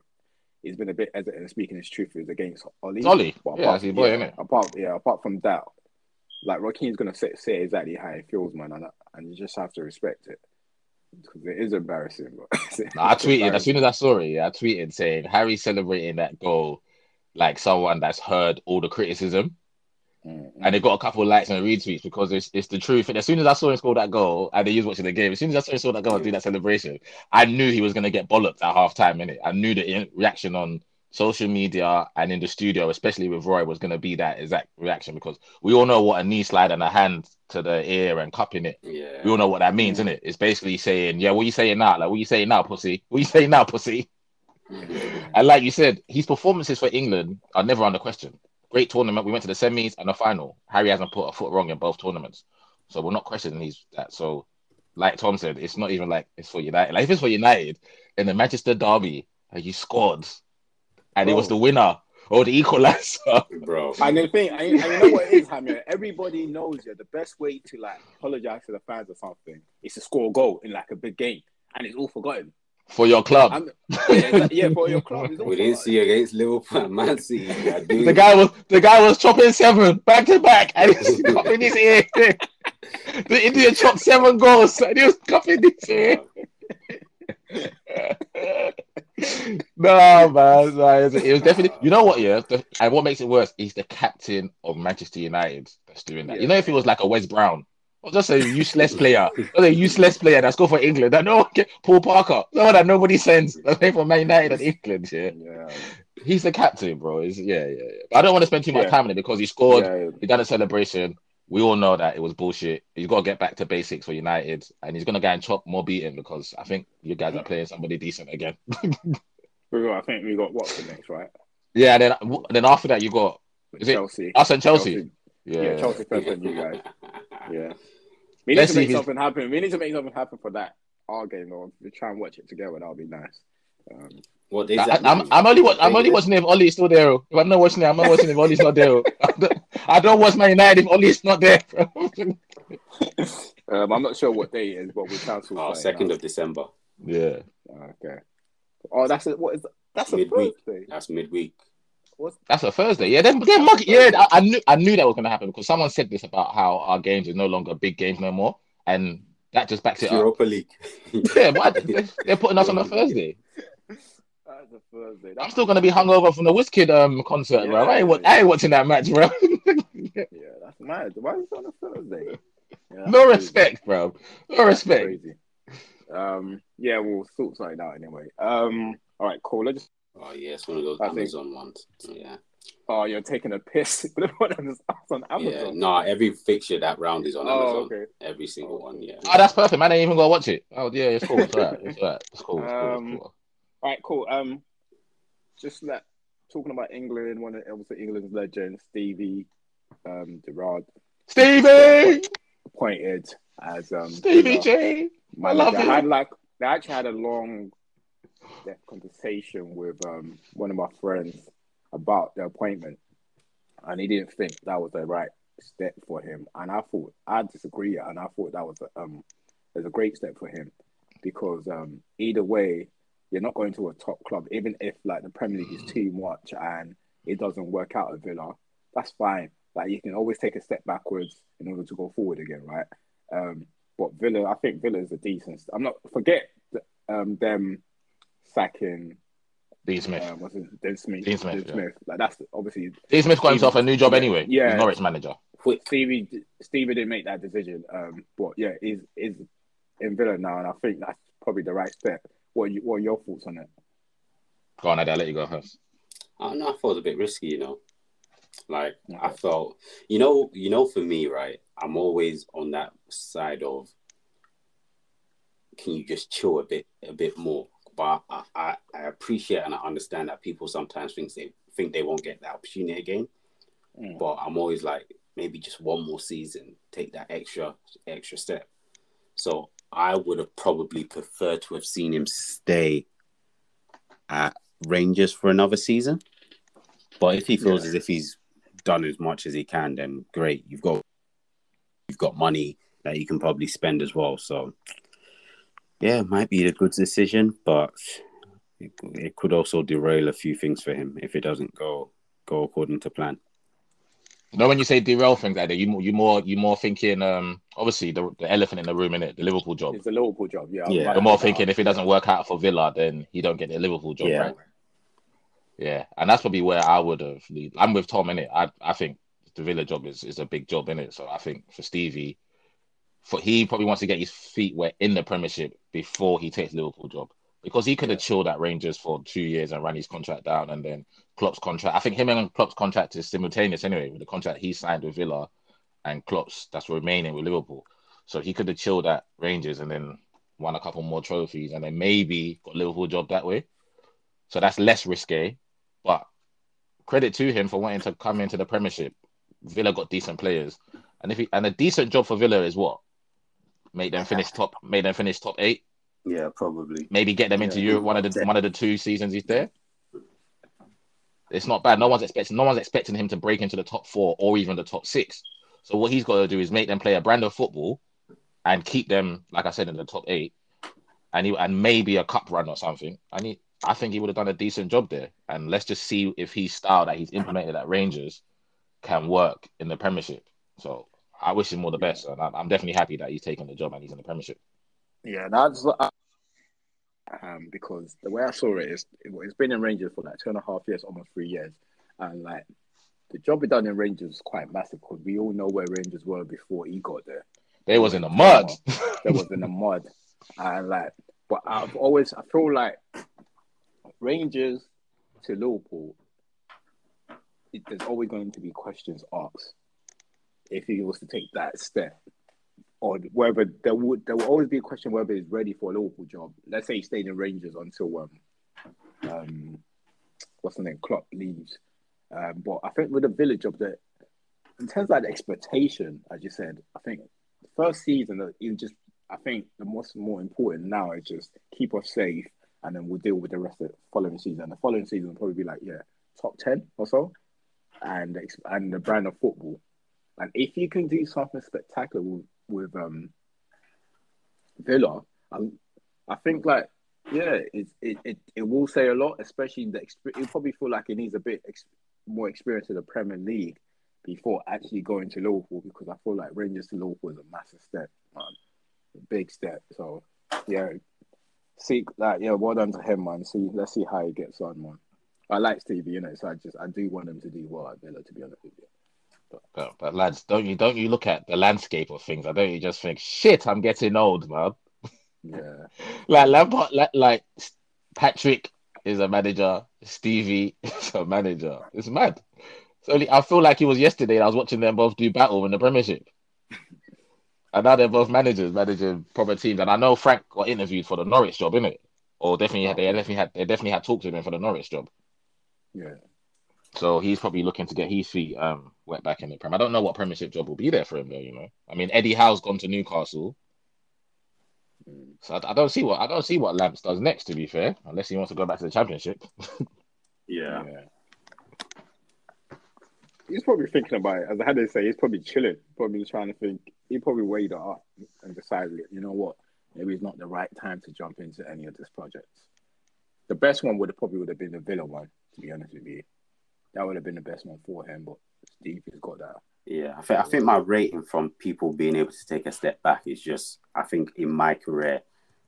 he's been a bit hesitant in speaking his truth is against Ole. It's Ole. But Yeah, that's his boy, yeah, innit? Apart, yeah, apart from that, like Roy Keane's gonna say, say exactly how he feels, man, and and you just have to respect it because it is embarrassing. *laughs* Nah, I tweeted as soon as I saw it. Yeah, I tweeted saying Harry celebrating that goal like someone that's heard all the criticism, Mm, and they got a couple of likes and retweets because it's it's the truth. And as soon as I saw him score that goal, and he was watching the game, as soon as I saw him score that goal and do that celebration, I knew he was gonna get bollocked at half time. In it, I knew the in- reaction on social media and in the studio, especially with Roy, was gonna be that exact reaction because we all know what a knee slide and a hand to the ear and cupping it Yeah. we all know what that means, Mm. innit? It's basically saying, yeah, what you saying now? Like, what you saying now, pussy? What you saying now, pussy? And like you said, his performances for England are never under question. Great tournament. We went to the semis and the final. Harry hasn't put a foot wrong in both tournaments. So we're not questioning his that. So, like Tom said, it's not even like it's for United. Like if it's for United in the Manchester derby, uh, and you scored, and it was the winner or the equalizer. Bro. *laughs* And the thing, and, and you know what it is, Hamia? Everybody knows yeah, the best way to like apologize to the fans or something is to score a goal in like a big game, and it's all forgotten. For your club. I'm, yeah, yeah, for your club, We didn't forgotten. see against Liverpool and Man City. *laughs* They The guy was the guy was chopping seven back to back, and he's *laughs* cupping his ear. The Indian chopped seven goals, and he was cupping his ear. *laughs* no man, no, it was, definitely. You know what? Yeah, the, and what makes it worse? is the captain of Manchester United that's doing that. You know, if it was like a Wes Brown, or just a useless player, or a useless player that's good for England, that no one can, Paul Parker, no that nobody sends, *laughs* that's playing for Man United and England. Yeah, Yeah, he's the captain, bro. He's, yeah, yeah, yeah. I don't want to spend too much Yeah. time on it because he scored. yeah, He done a celebration. We all know that it was bullshit. He's got to get back to basics for United, and he's gonna go and chop more beating because I think you guys are playing somebody decent again. *laughs* We got- I think we got Watford next, right? yeah, then then after that you got is it us and Chelsea? Yeah, Yeah, Chelsea first, you guys. Yeah, we need Let's to make if he's- something happen. We need to make something happen for that our game, or we try and watch it together. That'll be nice. Um, What is I, that? I'm, I'm only wa- I'm only watching it if Ole's still there. If I'm not watching it, I'm not watching if Ole's not there. *laughs* I don't, I don't watch Man United if Ole's not there. *laughs* um, I'm not sure what day it is, but we cancelled. Oh, second of December. yeah, Okay. Oh, that's a, what is that's a Midweek. Thursday. That's midweek. What's that's a Thursday. Yeah, then they're mucking. Yeah, I, I knew I knew that was gonna happen because someone said this about how our games are no longer big games no more, and that just backs it up. Europa League. *laughs* Yeah, why, they're, they're putting us on a Thursday. that's a Thursday? I'm still gonna be hungover from the Wizkid um concert, bro. I ain't, wa- I ain't watching that match, bro. *laughs* yeah, that's mad. Why is it on a Thursday? Yeah, that's no crazy. respect, bro. No That's respect. Crazy. Um, yeah, we'll sort something out anyway. Um, all right, cool. Let's. Oh yeah, it's one of those I think- Amazon ones. Yeah, Oh, you're taking a piss. *laughs* Put it on it's on yeah. Amazon. No, every fixture that round is on Oh, Amazon. okay. Every single one. Yeah. Oh, that's perfect, man. I ain't even gonna watch it. Oh yeah, it's cool. It's alright. It's alright. It's cool. It's cool. Um, It's cool. All right, cool. Um, just like talking about England, one of obviously England's legends, Stevie, um, Gerrard, Stevie, appointed as um Stevie uh, J. I manager. love I had like they actually had a long depth conversation with um one of my friends about the appointment. and he didn't think that was the right step for him. And I thought I disagree, and I thought that was a, um was a great step for him because um either way, you're not going to a top club, even if like the Premier League is too much and it doesn't work out at Villa. That's fine. Like you can always take a step backwards in order to go forward again, right? Um, but Villa, I think Villa is a decent. I'm not forget um them sacking Dean Smith. um, what's his Dean Smith. Dean Smith, yeah. Like that's obviously Dean Smith got himself a new job anyway. Yeah. He's Norwich manager. Stevie. Stevie didn't make that decision. Um, but yeah, is is in Villa now, and I think that's probably the right step. What are you, what are your thoughts on it? Go on, Eddie, I'll let you go first. I don't know. I thought it was a bit risky, you know. Like I Okay. felt, you know, you know, for me, right? I'm always on that side of, can you just chill a bit, a bit more? But I, I, I appreciate and I understand that people sometimes think they think they won't get that opportunity again. Mm. But I'm always like, maybe just one more season, take that extra, extra step. So I would have probably preferred to have seen him stay at Rangers for another season. But if he feels Yeah. as if he's done as much as he can, then great. You've got you've got money that you can probably spend as well. So yeah, it might be a good decision, but it, it could also derail a few things for him if it doesn't go go according to plan. You know when you say derail things like that, you you more you more thinking um obviously the, the elephant in the room in it, the Liverpool job. It's a Liverpool job. Yeah. Yeah. You're more thinking if it doesn't work out for Villa, then he don't get the Liverpool job, Yeah. right? Yeah, and that's probably where I would have. lead- I'm with Tom in it. I I think the Villa job is, is a big job in it. So I think for Stevie, for he probably wants to get his feet wet in the Premiership before he takes Liverpool job because he could have chilled at Rangers for two years and ran his contract down, and then Klopp's contract. I think him and Klopp's contract is simultaneous anyway with the contract he signed with Villa and Klopp's that's remaining with Liverpool. So he could have chilled at Rangers and then won a couple more trophies and then maybe got Liverpool job that way. So that's less risque. But credit to him for wanting to come into the Premiership. Villa got decent players, and if he, and a decent job for Villa is what make them finish *laughs* top, make them finish top eight, Yeah, probably. maybe get them into Yeah. Europe one of the one of the two seasons he's there. It's not bad. No one's expecting no one's expecting him to break into the top four or even the top six. So what he's got to do is make them play a brand of football and keep them, like I said, in the top eight, and he, and maybe a cup run or something. And he, I think he would have done a decent job there. And let's just see if his style that he's implemented at Rangers can work in the Premiership. So I wish him all the best, and I'm, definitely happy that he's taken the job and he's in the Premiership. Yeah, that's um because the way I saw it is it's been in Rangers for like two and a half years, almost three years, and like the job he done in Rangers is quite massive because we all know where Rangers were before he got there. They was in the mud. *laughs* They was in the mud, and like, but I've always I feel like Rangers to Liverpool, it, there's always going to be questions asked if he was to take that step or whether there would there will always be a question whether he's ready for a Liverpool job. Let's say he stayed in Rangers until um um what's the name Klopp leaves. Um, but I think with the Villa job that in terms of the expectation, as you said, I think the first season you just I think the most more important now is just keep us safe and then we'll deal with the rest of the following season. The following season will probably be like yeah top ten or so, and and the brand of football. And if you can do something spectacular with, um Villa, I, I think like yeah, it, it it it will say a lot, especially the. You probably feel like it needs a bit ex- more experience in the Premier League before actually going to Liverpool because I feel like Rangers to Liverpool is a massive step, man, a big step. So yeah, see that yeah, well done to him, man. See, let's see how he gets on, man. I like Stevie, you know, so I just I do want him to do well at Villa, to be honest with you. But, but lads, don't you don't you look at the landscape of things? I don't you just think, shit, I'm getting old, man. Yeah, *laughs* Like Lampard, like, like Patrick is a manager, Stevie *laughs* is a manager. It's mad. It's only I feel like it was yesterday. I was watching them both do battle in the Premiership, and now they're both managers managing proper teams. And I know Frank got interviewed for the Norwich job, innit? Or definitely had they oh. definitely had they definitely had talked to him for the Norwich job. yeah. So he's probably looking to get his feet um wet back in the Prem. I don't know what Premiership job will be there for him though. You know, I mean Eddie Howe's gone to Newcastle, so I, I don't see what I don't see what Lamps does next. To be fair, unless he wants to go back to the Championship. *laughs* Yeah. Yeah. he's probably thinking about it. As I had to say, he's probably chilling, probably trying to think. He probably weighed it up and decided, you know what, maybe it's not the right time to jump into any of these projects. The best one would have probably would have been the Villa one, to be honest with you. That would have been the best one for him, but Steve has got that. Yeah, I think I think my rating from people being able to take a step back is just I think in my career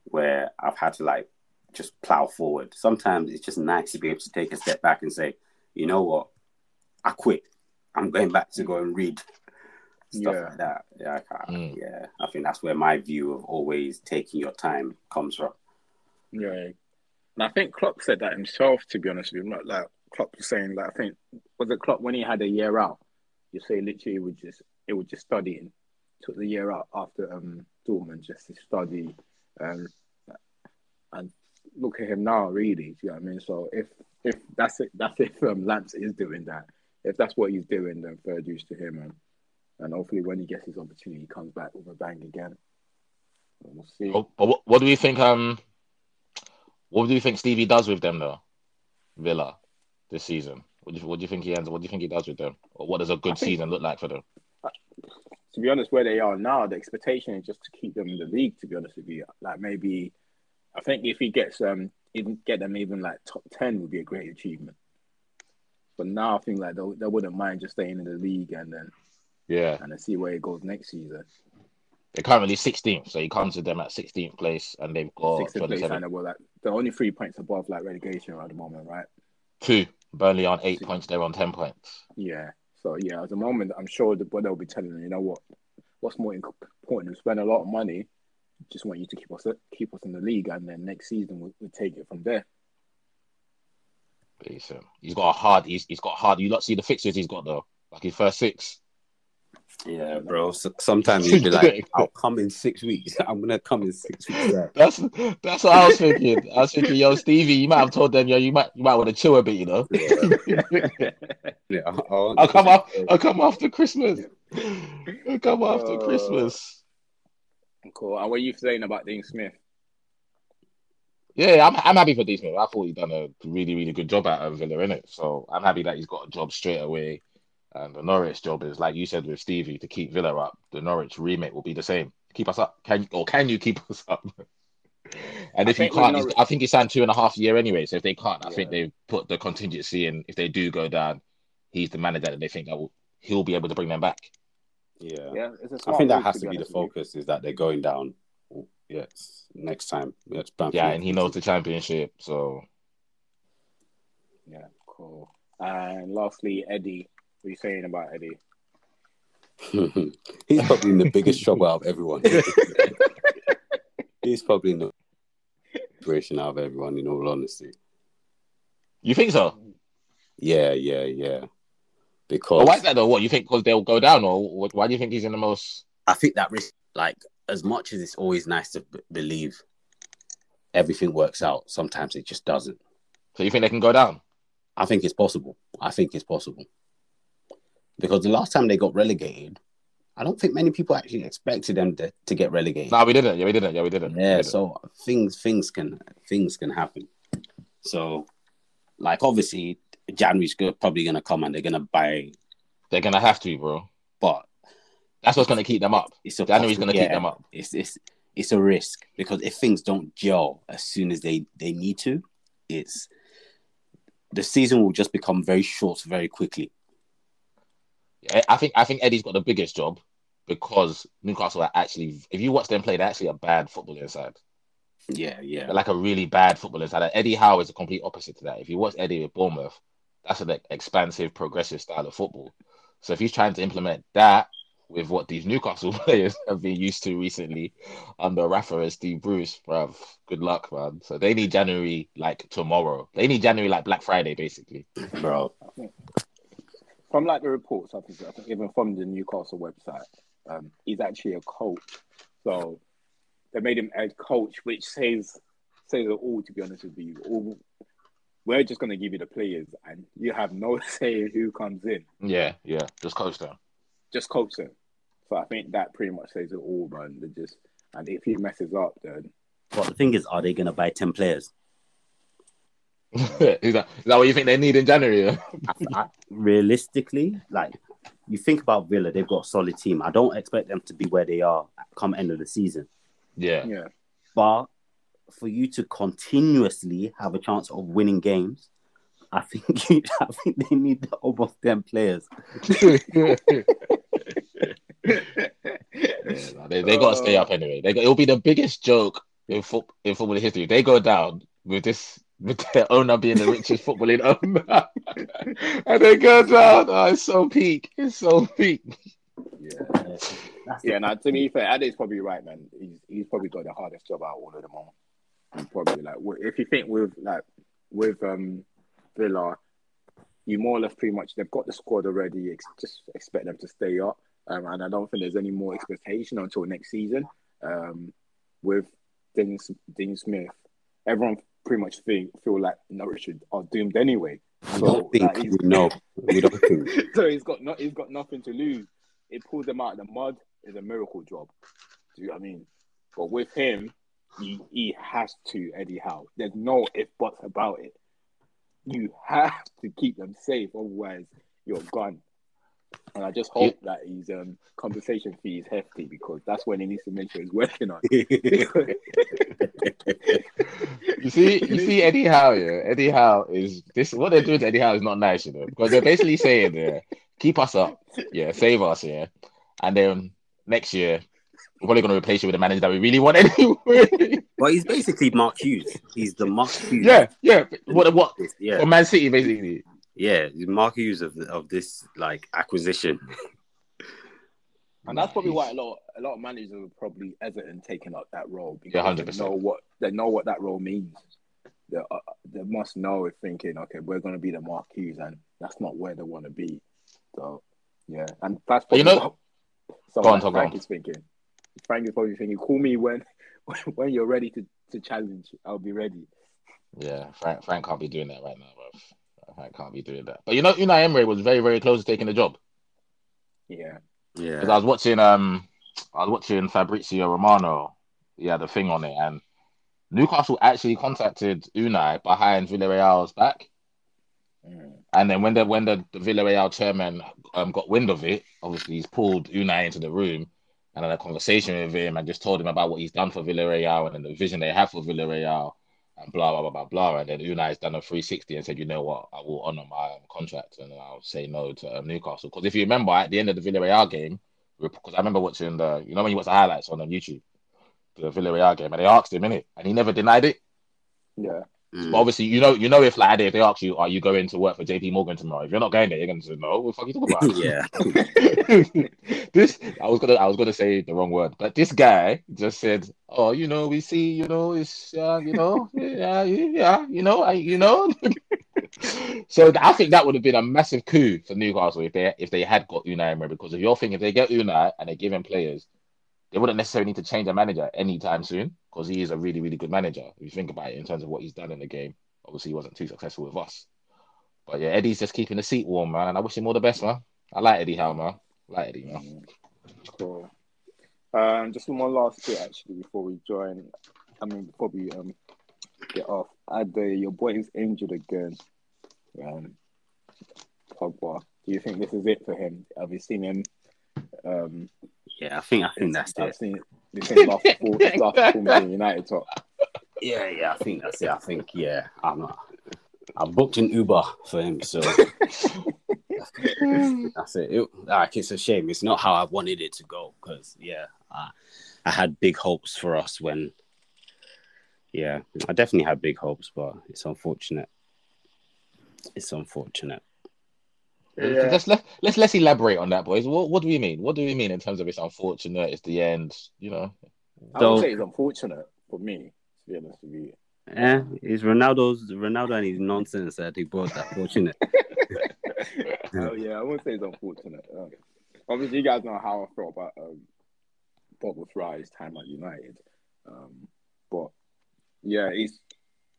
where I've had to like just plow forward. Sometimes it's just nice to be able to take a step back and say, you know what, I quit. I'm going back to go and read stuff Yeah. like that. Yeah, I can't, Mm. yeah. I think that's where my view of always taking your time comes from. Yeah, and I think Klopp said that himself. To be honest with you, not like Klopp was saying that. I think was it Klopp when he had a year out. You say literally it was just it was just studying. Took the year out after um Dortmund just to study, um, and look at him now. Really, you know what I mean? So if if that's it, that's if um, Lamps is doing that. If that's what he's doing, then fair dues to him, and and hopefully when he gets his opportunity, he comes back with a bang again. We'll see. But, but what, what do you think? Um, what do you think Stevie does with them though, Villa, this season? What do you what do you think he ends? What do you think he does with them? Or what does a good I think- season look like for them? to be honest, where they are now, the expectation is just to keep them in the league. To be honest with you, like maybe, I think if he gets um, even get them even like top ten would be a great achievement. But now I think like they, they wouldn't mind just staying in the league and then Yeah, and then see where it goes next season. they're currently 16th, so he comes to them at 16th place, and they've got 16th place 27 and they were like they're only three points above like relegation at the moment, right? two. Burnley on eight points, they're on 10 points. Yeah. So yeah, at the moment, I'm sure that what they'll be telling them, you know what, what's more important? We spend a lot of money. Just want you to keep us keep us in the league, and then next season we'll, we'll take it from there. Decent. Um, he's got a hard. He's, he's got hard. You lot see the fixtures he's got though. Like his first six. Yeah, bro. So, sometimes *laughs* you'd be like, I'll come in six weeks. *laughs* I'm gonna come in six weeks. Yeah. That's that's what I was thinking. I was thinking, yo, Stevie, you might have told them, yo, you might you might want to chill a bit, you know. Yeah, *laughs* I'll, I'll come up. I'll come after Christmas. I'll come after Uh, Christmas. Cool. And what are you saying about Dean Smith? Yeah, I'm I'm happy for Dean Smith. I thought he done a really really good job at um, Villa, innit? So I'm happy that he's got a job straight away. And the Norwich job is like you said with Stevie to keep Villa up. The Norwich remake will be the same. Keep us up. Can or can you keep us up? *laughs* And I if you can't, Norwich- I think he signed two and a half year anyway. So if they can't, I think Yeah. they put the contingency in. If they do go down, he's the manager that they think that will, he'll be able to bring them back. Yeah. Yeah, it's a I smart think that has to be the honest with you. focus is that they're going down. Yes, next time. Yes, Yeah, and he knows the championship. So Yeah, cool. And lastly, Eddie. What are you saying about Eddie? *laughs* He's probably in the biggest trouble out of everyone. *laughs* He's probably in the situation out of everyone. In all honesty, you think so? yeah, yeah, yeah. But Because why is that though? What you think? Because they'll go down, or why do you think he's in the most? I think that risk, like, as much as it's always nice to b- believe everything works out, sometimes it just doesn't. So you think they can go down? I think it's possible. I think it's possible. Because the last time they got relegated, I don't think many people actually expected them to, to get relegated. No, we didn't. Yeah, we didn't. Yeah, we didn't. We yeah, didn't. so things things can things can happen. So, like obviously, January's probably gonna come and they're gonna buy, they're gonna have to, bro. but That's what's gonna keep them up. it's a January's gonna keep them up. It's it's it's a risk because if things don't gel as soon as they they need to, it's the season will just become very short very quickly. I think I think Eddie's got the biggest job because Newcastle are actually. If you watch them play, they're actually a bad football inside. Yeah, yeah, They're like a really bad football inside. And Eddie Howe is the complete opposite to that. If you watch Eddie with Bournemouth, that's an expansive, progressive style of football. So if he's trying to implement that with what these Newcastle *laughs* players have been used to recently under Rafa and Steve Bruce, bruv, good luck, man. So they need January like tomorrow. They need January like Black Friday, basically. bro. From like the reports, I think, I think even from the Newcastle website, um, he's actually a coach. So they made him a coach, which says says it all. To be honest with you, all, we're just going to give you the players, and you have no *laughs* say who comes in. Yeah, yeah. Just coach them. Just coach them. So I think that pretty much says it all, man. They just and if he messes up, then But the thing is, are they gonna buy ten players? *laughs* is, that, is that what you think they need in January? I, I, realistically, like you think about Villa, they've got a solid team. I don't expect them to be where they are come end of the season. Yeah. Yeah. But for you to continuously have a chance of winning games, I think *laughs* you, I think they need the of them players. *laughs* Yeah, they they got to stay oh. up anyway. They got, it'll be the biggest joke in, fo- in football history. If they go down with this with their owner being the richest footballing owner, *laughs* and they go down. Oh, it's so peak. It's so peak. Yeah. Yeah, now to be fair, Ade's probably right, man. He's he's probably got the hardest job out of all of them all. And probably like if you think with like with um Villa, you more or less pretty much they've got the squad already. Ex- just expect them to stay up, um, and I don't think there's any more expectation until next season. Um, with Dean, Dean Smith, everyone pretty much think feel like Norwich are doomed anyway. I don't think like, he's- we don't think. so he's got not he's got nothing to lose. It pulls them out of the mud is a miracle job. Do you know what I mean? But with him, he, he has to Eddie Howe. There's no if buts about it. You have to keep them safe, otherwise you're gone. And I just hope that his um, compensation fee is hefty because that's when he needs to make sure he's working on. *laughs* You see, you see Eddie Howe, yeah. Eddie Howe is this what they're doing to Eddie Howe is not nice, you know, because they're basically saying, yeah, keep us up, yeah, save us, yeah, and then next year we're probably going to replace you with a manager that we really want anyway. *laughs* Well, he's basically Mark Hughes. He's the Mark Hughes. yeah, yeah. What, what? yeah, For Man City, basically. Yeah. He's Mark Hughes of of this like acquisition. And that's probably why a lot a lot of managers are probably hesitant taking up that role because Yeah, they 100%. know what they know what that role means. They, uh, they must know if thinking, okay, we're going to be the Mark Hughes, and that's not where they want to be. So, yeah, and that's But you know- what *laughs* so Go on, like go Frank on. is thinking. Frank is probably thinking, call me when *laughs* when you're ready to, to challenge. I'll be ready. Yeah, Frank, Frank can't be doing that right now, bro. Frank can't be doing that. But you know, Unai Emery was very, very close to taking the job. Yeah, yeah. Because I was watching, um, I was watching Fabrizio Romano. Yeah, the thing on it, and Newcastle actually contacted Unai behind Villarreal's back. Mm. And then when the when the, the Villarreal chairman um, got wind of it, obviously he's pulled Unai into the room and had a conversation with him and just told him about what he's done for Villarreal and then the vision they have for Villarreal and blah blah blah blah. And then Unai's done a 360 and said, you know what, I will honor my um, contract and I'll say no to um, Newcastle. Because if you remember at the end of the Villarreal game, because I remember watching the, you know when you watch the highlights on um, YouTube, the Villarreal game, and they asked him in it, and he never denied it. yeah, Mm. But obviously, you know, you know, if like if they ask you, are you going to work for JP Morgan tomorrow? If you're not going there, you're going to say no. What the fuck are you talking about? yeah. *laughs* this I was gonna I was gonna say the wrong word, but this guy just said, "Oh, you know, we see, you know, it's uh, you know, *laughs* yeah, yeah, you know, I, you know." *laughs* so I think that would have been a massive coup for Newcastle if they if they had got Unai Emery because if you're thinking if they get Unai and they give him players, they wouldn't necessarily need to change a manager anytime soon because he is a really really good manager. If you think about it in terms of what he's done in the game, obviously he wasn't too successful with us. But yeah, Eddie's just keeping the seat warm, man, and I wish him all the best, man. I like Eddie Howe, man. I like Eddie, man. Mm. Cool. Um, just one last bit actually before we join. I mean, before we um get off. Ade, your boy is injured again. Um, Pogba. Do you think this is it for him? Have you seen him? Um, Yeah, I think I think that's I've it. seen this is last full last performance in United top. Yeah, yeah, I think that's it. I think yeah, I'm not. I booked an Uber for him, so *laughs* *laughs* that's it. it. Like it's a shame. It's not how I wanted it to go because yeah, I, I had big hopes for us when. Yeah, I definitely had big hopes, but it's unfortunate. It's unfortunate. Yeah. Let's let, let's let's elaborate on that, boys. What what do we mean? What do we mean in terms of it's unfortunate? It's the end, you know. I So- would say it's unfortunate for me, to be honest with you. Yeah, it's Ronaldo's Ronaldo and his nonsense that he brought that fortunate. *laughs* oh yeah, I wouldn't say it's unfortunate. Um, obviously, you guys know how I felt about um, Bob with Fry's time at United. Um, but yeah, he's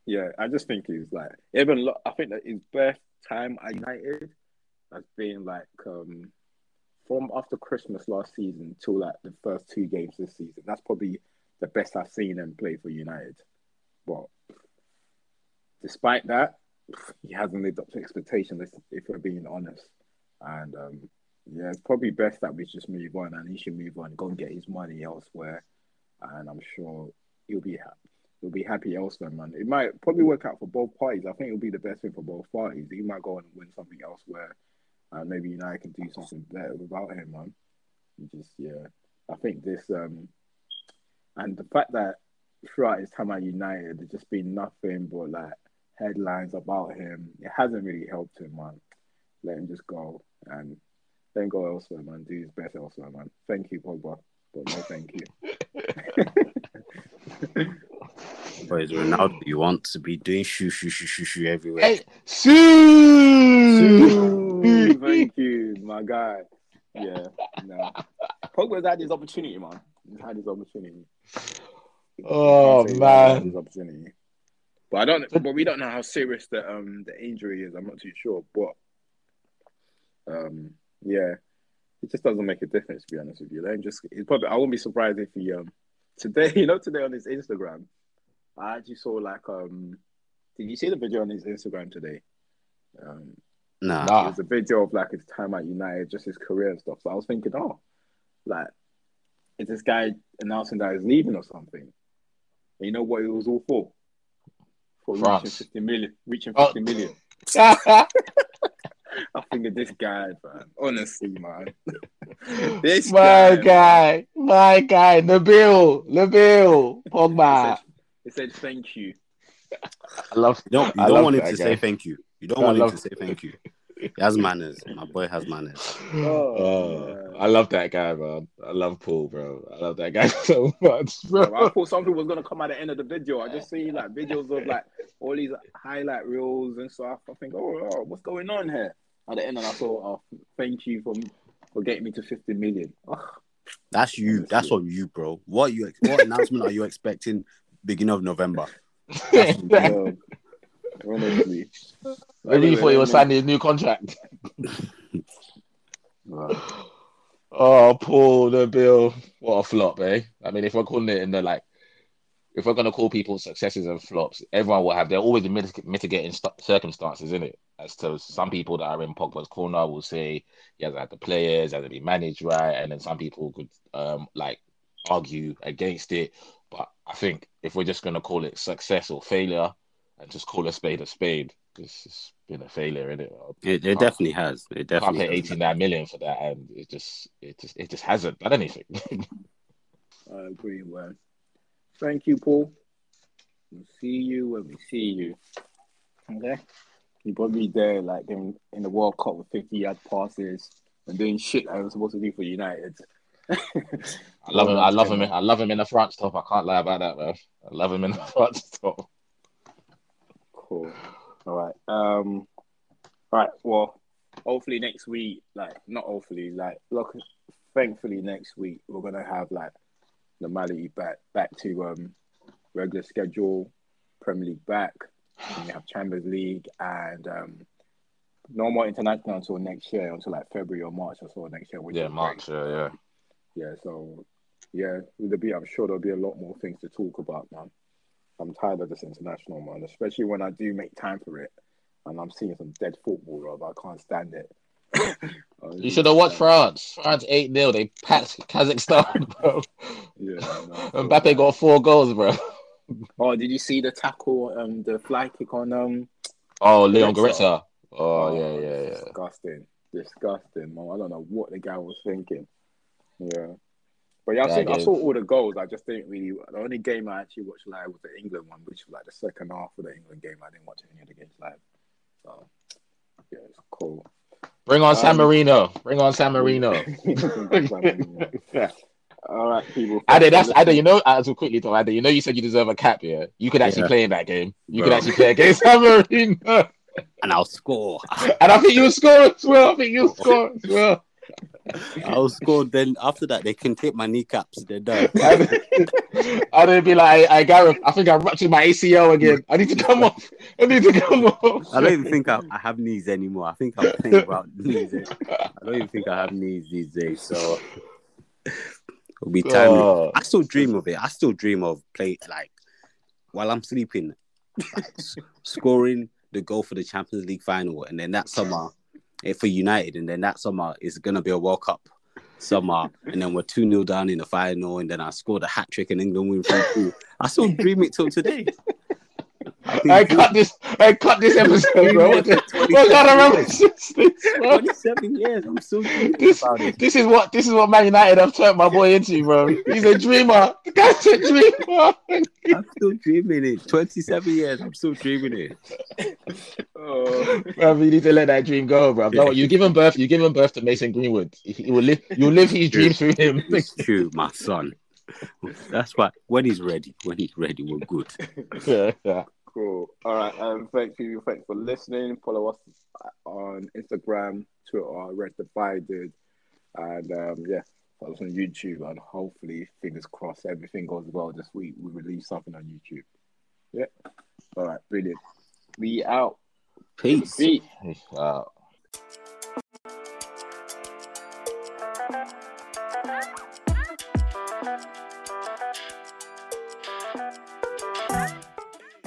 yeah. I just think he's like even. lo- I think that his best time at United has being like um, from after Christmas last season till like the first two games this season. That's probably the best I've seen him play for United. But despite that, he hasn't lived up to expectations. If, if we're being honest, and um, yeah, it's probably best that we just move on, and he should move on, go and get his money elsewhere, and I'm sure he'll be happy. He'll be happy elsewhere, man. It might probably work out for both parties. I think it'll be the best thing for both parties. He might go and win something elsewhere, and maybe United can do something better without him, man. Just yeah, I think this um, and the fact that throughout his time at United, there's just been nothing but like headlines about him. It hasn't really helped him, man. Let him just go and then go elsewhere, man. Do his best elsewhere, man. Thank you, Pogba, but no, thank you. *laughs* Whereas Ronaldo, you want to be doing shoo shoo shoo shoo shoo everywhere. Hey, *laughs* Thank you, my guy. Yeah, no. Pogba's had his opportunity, man. He's had his opportunity. Oh, man. his opportunity. But I don't. But we don't know how serious the um the injury is. I'm not too sure, but um yeah, it just doesn't make a difference to be honest with you. Then just it's probably I wouldn't be surprised if he um today *laughs* you know today on his Instagram, I actually saw like um did you see the video on his Instagram today? Um, Nah. Nah. it was a video of like his time at United, just his career and stuff. So I was thinking, oh, like, is this guy announcing that he's leaving or something? And you know what it was all for? For reaching 50 million. Reaching Oh. 50 million. *laughs* I think of this guy, man. Honestly, man. *laughs* this my guy. guy, my guy, Nabil, Nabil, He Pogba. said, he said thank you. I love. You don't, you I don't love want him to guy. say thank you. You don't I want him to say thank you. *laughs* He has manners. My boy has manners. Oh, Oh, man. I love that guy, bro. I love Paul, bro. I love that guy *laughs* so much, Bro, I thought something was gonna come at the end of the video. I just see like videos of like all these highlight reels and stuff. I think, oh, oh, what's going on here? At the end, and I thought, oh, thank you for for getting me to fifty million. Ugh. That's you. That's on you, bro. What you? What announcement are you expecting? Beginning of November. *laughs* Dog. Honestly, Maybe he thought he was signing his new contract. *laughs* Right. Oh, Paul, the Bill. what a flop, eh? I mean, if we're calling it in the like, if we're gonna call people successes and flops, everyone will have. They're always mit- mitigating st- circumstances, in it. As to some people that are in Pogba's corner will say he hasn't had the players, hasn't been managed right, and then some people could um like argue against it. But I think if we're just gonna call it success or failure, and just call a spade a spade, it's just been a failure, in it. It, it definitely has. It Can't definitely. pay has. 89 million for that, and it just, it just, it just hasn't done anything. *laughs* I agree, man. Thank you, Paul. We'll see you when we see you. Okay. You probably there like in, in the World Cup with 50 yard passes and doing shit I was supposed to do for United. *laughs* I love him. I love *laughs* him. I love him in the front top. I can't lie about that, man. I love him in the front stop. Cool. All right. Um. All right. Well, hopefully next week, like not hopefully, like look, thankfully next week we're gonna have like normality back back to um regular schedule, Premier League back. And we have Champions League and um no more international until next year, until like February or March or so next year. Which Yeah. March. Yeah, yeah. Yeah, so yeah, there'll be. I'm sure there'll be a lot more things to talk about, man. I'm tired of this international, man. Especially when I do make time for it, and I'm seeing some dead football, Rob. I can't stand it. *laughs* You should have watched France. France eight 0 They packed Kazakhstan, *laughs* bro. Yeah, no, *laughs* Mbappe got four goals, bro. Oh, did you see the tackle? Um, the fly kick on um. Oh, Leon Goretzka. Goretzka. Oh, yeah, yeah, yeah. Disgusting, disgusting, man. I don't know what the guy was thinking. Yeah, but yeah, I, Yeah, seen, I saw all the goals. I just didn't really. The only game I actually watched live was the England one, which was like the second half of the England game. I didn't watch any of the games live. So yeah, it's cool. Bring on San Um, Marino. Bring on San Marino. *laughs* *laughs* all right, people. Ade, that's Ade. You know, as we quickly talk, Ade, you know, you said you deserve a cap. Yeah, you could actually Yeah. play in that game. You Bro. could actually play against *laughs* San Marino, And I'll score. and I think you'll score as well. I think you'll score as well. I'll score. Then after that, they can take my kneecaps. They're done. *laughs* I'd then be like, I, I Gareth, I think I ruptured my ACL again. I need to come off. I need to come off. I don't even think I, I have knees anymore. I think I'm playing about knees. I don't even think I have knees these days. So it'll be time. Oh. I still dream of it. I still dream of play like while I'm sleeping. scoring the goal for the Champions League final, and then that summer Eh, for United, and then that summer is gonna be a World Cup summer, and then we're 2 0 down in the final, and then I scored a hat trick and England win 3 2. I still dream it till today. *laughs* I cut this. I cut this episode, bro. What, what kind of rubbish is this, bro? 27 years, I'm still *laughs* This, about it. this is what this is what Man United have turned my boy into, bro. He's a dreamer. *laughs* The guy's a dreamer. I'm still dreaming it. 27 years, I'm still dreaming it. *laughs* Oh, Bro, you need to let that dream go, bro. No, you give him birth. You give him birth to Mason Greenwood. He, he will live. You'll live his dreams through him. It's true, my son. That's why when he's ready, when he's ready, we're good. *laughs* yeah, yeah. cool. All right. Um, thank you. Thanks for listening. Follow us on Instagram, Twitter, Red Divided, and um, yeah, follow us on YouTube. And hopefully, fingers crossed, everything goes well this week. We release something on YouTube. Yeah. All right. Brilliant. We out. Peace. Peace. Wow.